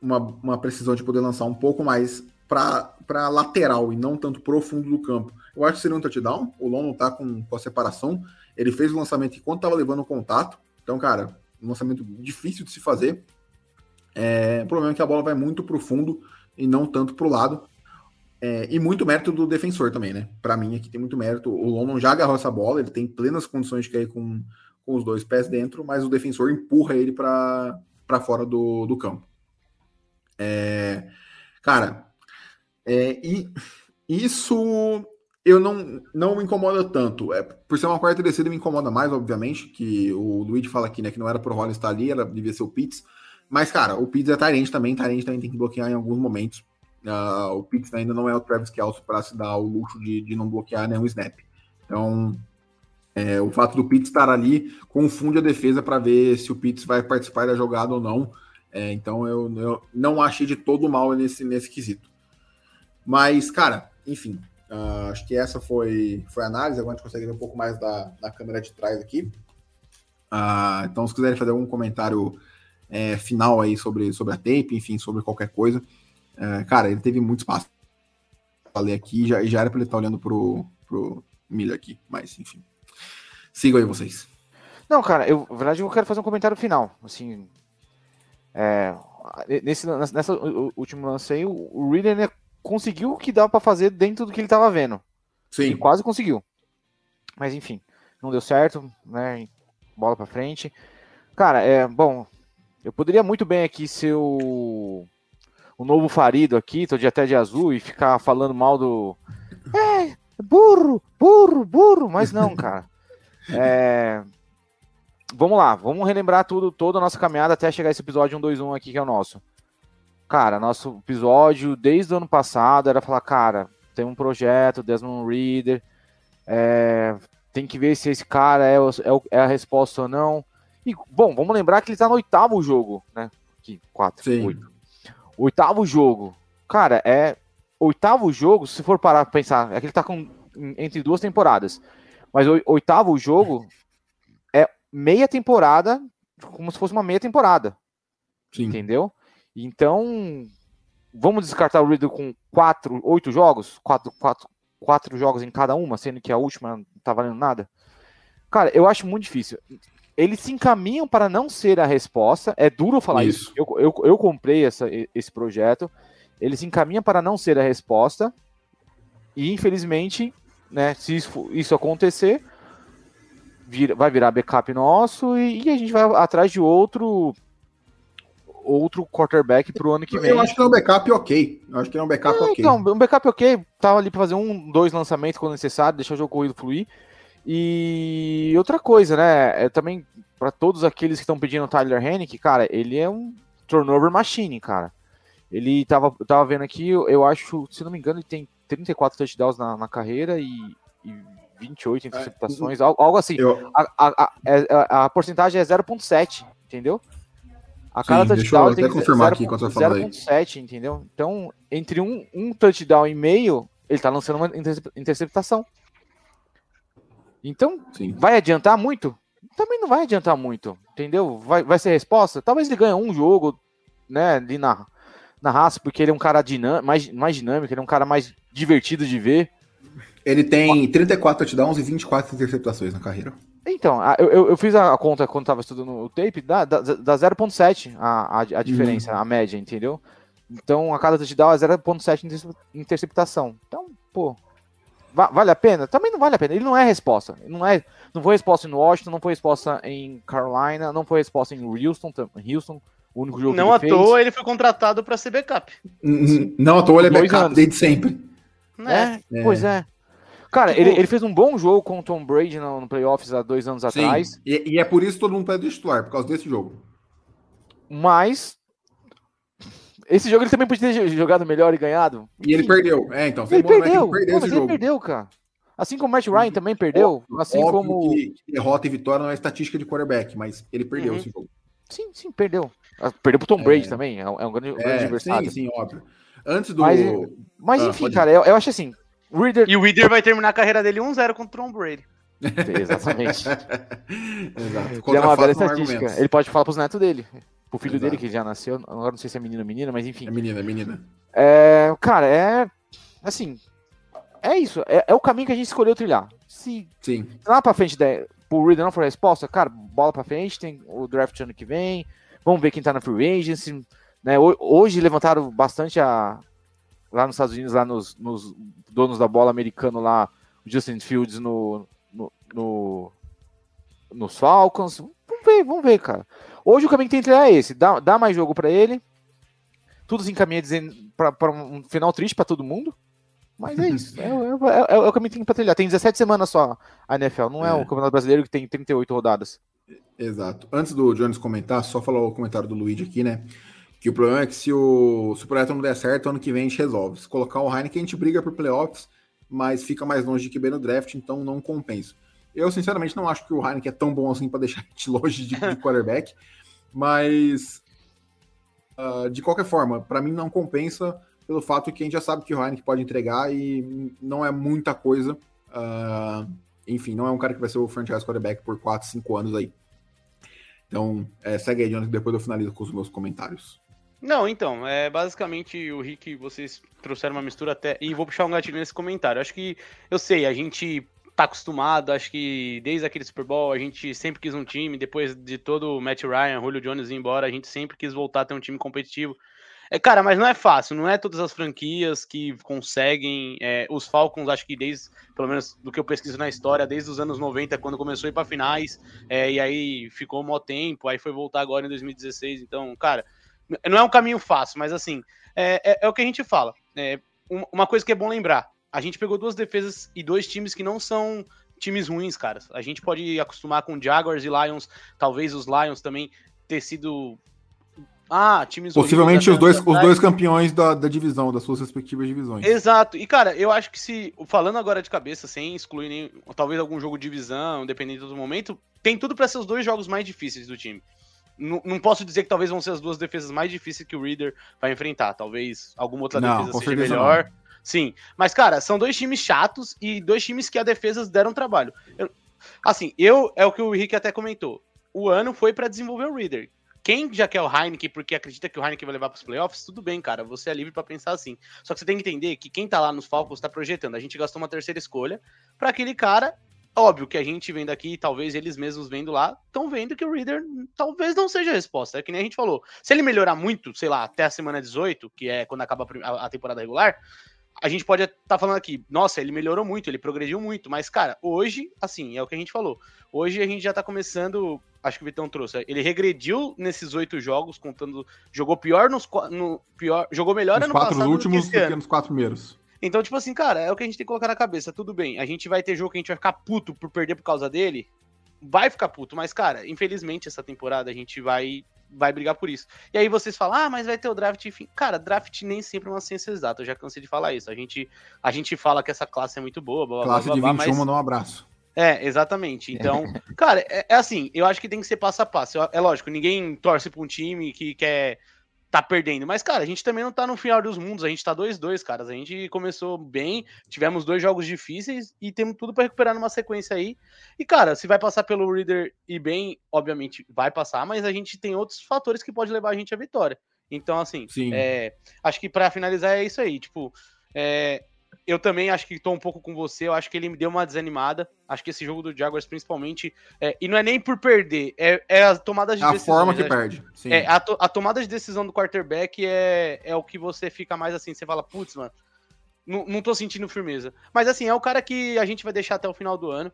uma, uma precisão de poder lançar um pouco mais para lateral e não tanto profundo do campo, eu acho que seria um touchdown. O London tá com, com a separação. Ele fez o lançamento enquanto tava levando o contato. Então, cara, um lançamento difícil de se fazer. É, o problema é que a bola vai muito pro fundo e não tanto pro lado. É, e muito mérito do defensor também, né? Para mim aqui tem muito mérito. O London já agarrou essa bola, ele tem plenas condições de cair com, com os dois pés dentro, mas o defensor empurra ele para fora do, do campo. É, cara, é, e isso eu não, não me incomoda tanto. É, por ser uma quarta descida, me incomoda mais, obviamente, que o Luigi fala aqui, né, que não era pro Rollins estar ali, era, devia ser o Pitts. Mas, cara, o Pitts é Tyrande também, Tyrande também tem que bloquear em alguns momentos. Uh, o Pitts ainda não é o Travis Kelce para se dar o luxo de, de não bloquear nenhum snap. Então, é, o fato do Pitts estar ali confunde a defesa para ver se o Pitts vai participar da jogada ou não. É, então, eu, eu, não achei de todo mal nesse, nesse quesito. Mas, cara, enfim, uh, acho que essa foi, foi a análise. Agora a gente consegue ver um pouco mais da, da câmera de trás aqui. Uh, então, se quiserem fazer algum comentário é, final aí sobre, sobre a tape, enfim, sobre qualquer coisa. É, cara, ele teve muito espaço. Falei aqui, já, já era para ele estar olhando pro, pro Miller aqui, mas enfim. Sigam aí vocês. Não, cara, eu, na verdade, eu quero fazer um comentário final. Assim, é, nesse, nessa último lance aí, o Reader né, conseguiu o que dava para fazer dentro do que ele estava vendo. Sim. Ele quase conseguiu. Mas enfim, não deu certo, né? Bola para frente. Cara, é bom. Eu poderia muito bem aqui ser o, o novo Farido aqui, tô de até de azul, e ficar falando mal do. É, burro, burro, burro, mas não, (laughs) cara. É, vamos lá, vamos relembrar tudo, toda a nossa caminhada até chegar esse episódio 121 aqui, que é o nosso. Cara, nosso episódio desde o ano passado era falar, cara, tem um projeto, Desmond Reader, é, tem que ver se esse cara é, é, é, a resposta ou não. E, bom, vamos lembrar que ele tá no oitavo jogo, né? Aqui, quatro, Sim. oito. Oitavo jogo. Cara, é. Oitavo jogo, se for parar pra pensar, é que ele tá com, entre duas temporadas. Mas o oitavo jogo é meia temporada, como se fosse uma meia temporada. Sim. Entendeu? Então, vamos descartar o Riddle com quatro, oito jogos? Quatro, quatro, quatro jogos em cada uma, sendo que a última não tá valendo nada? Cara, eu acho muito difícil. Eles se encaminham para não ser a resposta. É duro falar isso. isso. Eu, eu, eu comprei essa, esse projeto. Eles se encaminham para não ser a resposta. E infelizmente né? Se isso, isso acontecer, vira, vai virar backup nosso e, e, a gente vai atrás de outro outro quarterback pro ano que vem. Eu acho que é um backup ok. Eu acho que é um backup é, ok. Então, um backup ok. Tava ali para fazer um, dois lançamentos quando necessário, deixar o jogo corrido fluir. E outra coisa, né? É também para todos aqueles que estão pedindo o Tyler Hennick, cara, ele é um turnover machine, cara. Ele tava, tava vendo aqui, eu acho, se não me engano, ele tem 34 touchdowns na, na carreira e, e 28 interceptações, é, algo, assim. Eu... A, a, a, é, a, porcentagem é 0.7, entendeu? A cada Sim, touchdown tem confirmar 0, aqui 0.7, entendeu? Então, entre um, um touchdown e meio, ele tá lançando uma interceptação. Então, Sim. vai adiantar muito? Também não vai adiantar muito, entendeu? Vai, vai ser resposta? Talvez ele ganhe um jogo, né, ali na, na raça, porque ele é um cara dinâmico, mais, mais dinâmico, ele é um cara mais divertido de ver. Ele tem 34 touchdowns e 24 interceptações na carreira. Então, eu, eu fiz a conta quando estava estudando o tape, dá, dá, dá 0.7 a, a, a, diferença, uhum. a média, entendeu? Então, a cada touchdown é 0.7 interceptação. Então, pô, vale a pena? Também não vale a pena. Ele não é resposta. Ele não é, não foi resposta em Washington, não foi resposta em Carolina, não foi resposta em Houston, Houston o único jogo não à fez. toa ele foi contratado para ser backup. Não à toa ele é backup anos. desde sempre. É, é, Pois é. Cara, tipo... ele, ele fez um bom jogo com o Tom Brady no, no playoffs há dois anos Sim, atrás. E, e, é por isso que todo mundo pede titular, por causa desse jogo. Mas. Esse jogo ele também podia ter jogado melhor e ganhado. E ele perdeu. É, então. Ele perdeu. Perdeu Não, mas ele perdeu, cara. Assim como o Matt Ryan também perdeu. Assim Óbvio como. Que derrota e vitória não é estatística de quarterback, mas ele perdeu uhum. esse jogo. Sim, sim, perdeu. Ah, perdeu pro Tom Brady é. também, é um, é grande, é, grande adversário. Sim, sim, óbvio. Antes do. Mas, mas ah, enfim, cara, eu, eu, acho assim. Reader... E o Reader vai terminar a carreira dele 1-0 contra o Tom Brady. (laughs) Exatamente. (laughs) Exato. é uma velha estatística. Ele pode falar pros netos dele. Pro filho Exato. dele, que já nasceu. Agora não sei se é menino ou menina, mas enfim. É menina, é menina. É, cara, é. Assim. É isso. É, é o caminho que a gente escolheu trilhar. Se Sim. lá pra frente der, pro Reader não for a resposta, cara, bola pra frente, tem o draft ano que vem, vamos ver quem tá na free agency, né, hoje levantaram bastante a, lá nos Estados Unidos, lá nos, nos donos da bola americano lá, o Justin Fields no, no, no, nos Falcons, vamos ver, vamos ver, cara. Hoje o caminho que tem que é esse, dá, dá mais jogo para ele, tudo se encaminha para um final triste para todo mundo, mas é isso. (laughs) É, é, é, é o caminho que tem pra trilhar. Tem 17 semanas só a NFL, não é, o Campeonato Brasileiro que tem 38 rodadas. Exato. Antes do Jones comentar, só falar o comentário do Luigi aqui, né? Que o problema é que se o, não der certo, ano que vem a gente resolve. Se colocar o Heineken, a gente briga por playoffs, mas fica mais longe de QB no draft, então não compensa. Eu, sinceramente, não acho que o Heineken é tão bom assim para (laughs) deixar a gente longe de, de quarterback, mas uh, de qualquer forma, para mim não compensa pelo fato que a gente já sabe que o Heineken pode entregar e não é muita coisa. Uh, enfim, não é um cara que vai ser o franchise quarterback por 4, 5 anos aí. Então, é, segue aí, Jonathan, depois eu finalizo com os meus comentários. Não, então, é basicamente o Rick, vocês trouxeram uma mistura até. E vou puxar um gatilho nesse comentário. Acho que, eu sei, a gente tá acostumado, acho que desde aquele Super Bowl a gente sempre quis um time, depois de todo o Matt Ryan, Julio Jones ir embora, a gente sempre quis voltar a ter um time competitivo. É, cara, mas não é fácil, não é todas as franquias que conseguem. É, os Falcons, acho que desde, pelo menos do que eu pesquiso na história, desde os anos 90, quando começou a ir para finais, é, e aí ficou um maior tempo, aí foi voltar agora em 2016. Então, cara, não é um caminho fácil, mas assim, é, é, é o que a gente fala. É, uma coisa que é bom lembrar: a gente pegou duas defesas e dois times que não são times ruins, cara. A gente pode acostumar com Jaguars e Lions, talvez os Lions também ter sido ah, times Possivelmente os dois, os dois campeões da, da divisão, das suas respectivas divisões. Exato. E, cara, eu acho que se. Falando agora de cabeça, sem excluir nem. Talvez algum jogo de divisão, dependendo do momento, tem tudo para ser os dois jogos mais difíceis do time. Não, não, posso dizer que talvez vão ser as duas defesas mais difíceis que o Reader vai enfrentar. Talvez alguma outra não, defesa seja melhor. Não. Sim. Mas, cara, são dois times chatos e dois times que a defesa deram trabalho. Eu, assim, eu. É o que o Henrique até comentou. O ano foi para desenvolver o Reader quem já quer o Heineken porque acredita que o Heineken vai levar para os playoffs, tudo bem, cara. Você é livre para pensar assim. Só que você tem que entender que quem tá lá nos Falcons está projetando. A gente gastou uma terceira escolha para aquele cara. Óbvio que a gente vendo aqui, talvez eles mesmos vendo lá, estão vendo que o Reader talvez não seja a resposta. É que nem a gente falou. Se ele melhorar muito, sei lá, até a semana 18, que é quando acaba a temporada regular, a gente pode estar tá falando aqui, nossa, ele melhorou muito, ele progrediu muito, mas, cara, hoje, assim, é o que a gente falou. Hoje a gente já tá começando acho que o Vitão trouxe. Ele regrediu nesses oito jogos, contando. Jogou pior nos no, pior, jogou melhor nos ano quatro passado últimos do que, do que nos quatro primeiros. Então, tipo assim, cara, é o que a gente tem que colocar na cabeça. Tudo bem, a gente vai ter jogo que a gente vai ficar puto por perder por causa dele. Vai ficar puto, mas, cara, infelizmente essa temporada a gente vai vai brigar por isso. E aí vocês falam, ah, mas vai ter o draft, enfim. Cara, draft nem sempre é uma ciência exata, eu já cansei de falar isso. A gente, a gente fala que essa classe é muito boa, blá, Classe blá, blá, de 21, mas... um abraço. É, exatamente. Então, cara, é, é, assim, eu acho que tem que ser passo a passo. É lógico, ninguém torce pra um time que quer tá perdendo. Mas, cara, a gente também não tá no final dos mundos. A gente tá 2-2, caras. A gente começou bem, tivemos dois jogos difíceis e temos tudo para recuperar numa sequência aí. E, cara, se vai passar pelo Reader e bem, obviamente vai passar, mas a gente tem outros fatores que pode levar a gente à vitória. Então, assim, é, acho que para finalizar é isso aí. Tipo, é, eu também acho que estou um pouco com você. Eu acho que ele me deu uma desanimada. Acho que esse jogo do Jaguars, principalmente, é, e não é nem por perder, é, é a tomada de é decisão. A forma que perde. Sim. É, a, to, a, tomada de decisão do quarterback é, é o que você fica mais assim. Você fala, putz, mano, não, não tô sentindo firmeza. Mas assim, é o cara que a gente vai deixar até o final do ano.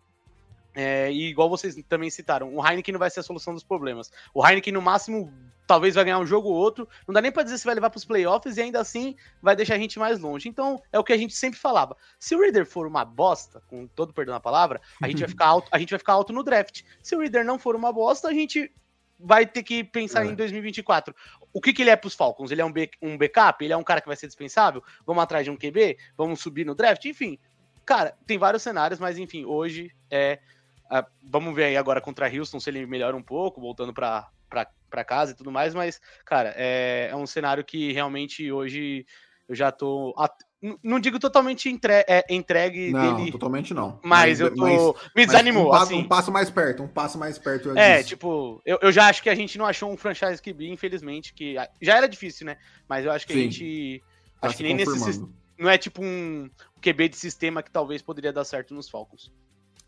É, e igual vocês também citaram, o Heineken não vai ser a solução dos problemas. O Heineken, no máximo, talvez vai ganhar um jogo ou outro. Não dá nem para dizer se vai levar para os playoffs e ainda assim vai deixar a gente mais longe. Então, é o que a gente sempre falava. Se o Reader for uma bosta, com todo perdão na palavra, a gente vai ficar alto, a gente vai ficar alto no draft. Se o Reader não for uma bosta, a gente vai ter que pensar é. em 2024. O que, que ele é para os Falcons? Ele é um, um backup? Ele é um cara que vai ser dispensável? Vamos atrás de um QB? Vamos subir no draft? Enfim, cara, tem vários cenários, mas enfim, hoje é Uh, vamos ver aí agora contra Houston se ele melhora um pouco, voltando para casa e tudo mais, mas, cara, é, é, um cenário que realmente hoje eu já tô. Não digo totalmente entre, é, entregue não, dele. totalmente não. Mas, mas eu tô. Mas, me desanimou. Um passo, assim. um passo, mais perto, um passo mais perto. É, disse. tipo, eu, eu já acho que a gente não achou um franchise que infelizmente, que já era difícil, né? Mas eu acho que Sim, a gente. Tá acho que nem nesse. Não é tipo um QB de sistema que talvez poderia dar certo nos Falcons.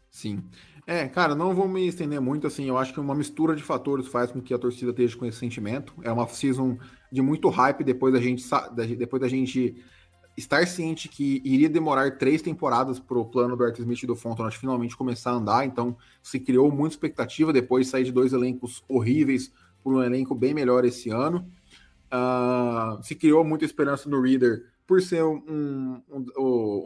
Sim. É, cara, não vou me estender muito, assim, eu acho que uma mistura de fatores faz com que a torcida esteja com esse sentimento. É uma season de muito hype depois da gente, depois da gente estar ciente que iria demorar três temporadas para o plano do Arthur Smith e do Fontenot finalmente começar a andar, então se criou muita expectativa depois de sair de dois elencos horríveis por um elenco bem melhor esse ano. Uh, se criou muita esperança no Reader por ser um, um,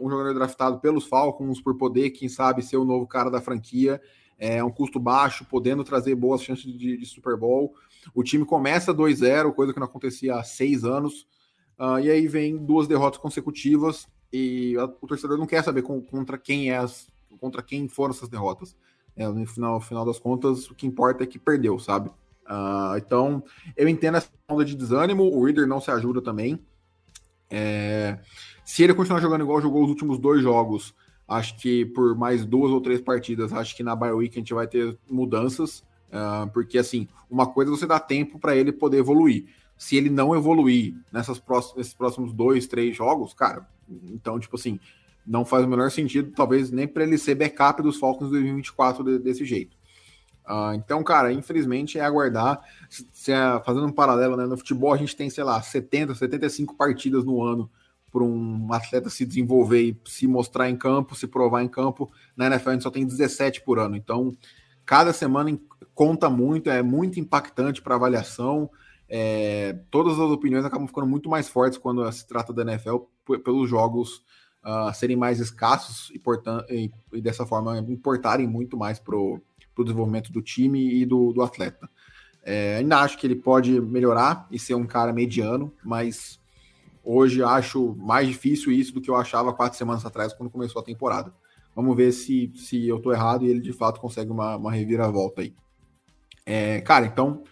um, jogador draftado pelos Falcons, por poder, quem sabe, ser o novo cara da franquia, é um custo baixo, podendo trazer boas chances de, de Super Bowl. O time começa 2-0, coisa que não acontecia há seis anos, uh, e aí vem duas derrotas consecutivas, e a, o torcedor não quer saber com, contra quem é as, contra quem foram essas derrotas. É, no final, final das contas, o que importa é que perdeu, sabe? Uh, então, eu entendo essa onda de desânimo, o Reader não se ajuda também. É, se ele continuar jogando igual jogou os últimos dois jogos, acho que por mais duas ou três partidas, acho que na bye week a gente vai ter mudanças, uh, porque assim, uma coisa é você dá tempo para ele poder evoluir. Se ele não evoluir nessas próximos, nesses próximos dois, três jogos, cara, então, tipo assim, não faz o menor sentido, talvez nem para ele ser backup dos Falcons 2024 de, desse jeito. Uh, então, cara, infelizmente é aguardar. Se, se é, fazendo um paralelo, né, no futebol a gente tem, sei lá, 70, 75 partidas no ano para um atleta se desenvolver e se mostrar em campo, se provar em campo. Na NFL a gente só tem 17 por ano. Então, cada semana conta muito, é muito impactante para avaliação. É, todas as opiniões acabam ficando muito mais fortes quando se trata da NFL pelos jogos uh, serem mais escassos e, e, e, dessa forma importarem muito mais para o desenvolvimento do time e do, do atleta. É, ainda acho que ele pode melhorar e ser um cara mediano, mas hoje acho mais difícil isso do que eu achava quatro semanas atrás, quando começou a temporada. Vamos ver se, se eu estou errado e ele de fato consegue uma, uma reviravolta aí. É, cara, então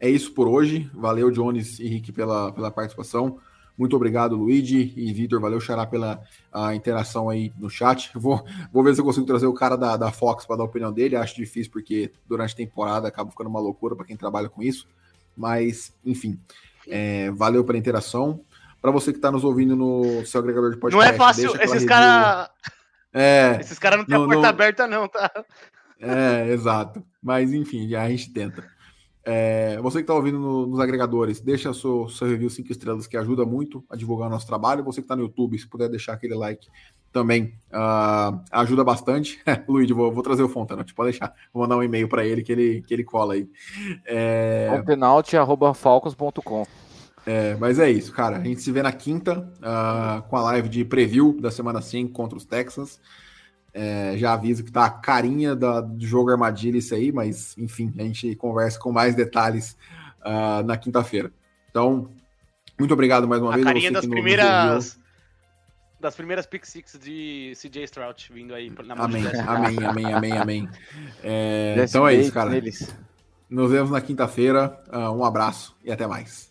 é isso por hoje. Valeu, Jones e Rick, pela, pela participação. Muito obrigado, Luigi e Vitor. Valeu, Xará, pela a interação aí no chat. (laughs) Vou, vou ver se eu consigo trazer o cara da, da Fox para dar a opinião dele. Acho difícil porque durante a temporada acaba ficando uma loucura para quem trabalha com isso. Mas, enfim, é, valeu pela interação. Para você que está nos ouvindo no seu agregador de podcast. Não é fácil, esses caras. É, esses caras não têm a porta não... aberta, não, tá? É, exato. Mas enfim, a gente tenta. É, você que está ouvindo no, nos agregadores, deixa seu, seu review 5 estrelas, que ajuda muito a divulgar o nosso trabalho. Você que está no YouTube, se puder deixar aquele like também, uh, ajuda bastante. (laughs) Luiz, vou, vou, trazer o Fontanot, pode deixar. Vou mandar um e-mail para ele que, ele que ele cola aí. É... É, mas é isso, cara. A gente se vê na quinta uh, com a live de preview da semana 5 contra os Texans. É, já aviso que tá a carinha da, do jogo armadilha isso aí, mas enfim, a gente conversa com mais detalhes uh, na quinta-feira. Então, muito obrigado mais uma a vez. A carinha das primeiras das primeiras pick six de CJ Stroud vindo aí na amém, amém, amém, amém, amém. É, então é isso, cara. Nos vemos na quinta-feira. Uh, um abraço e até mais.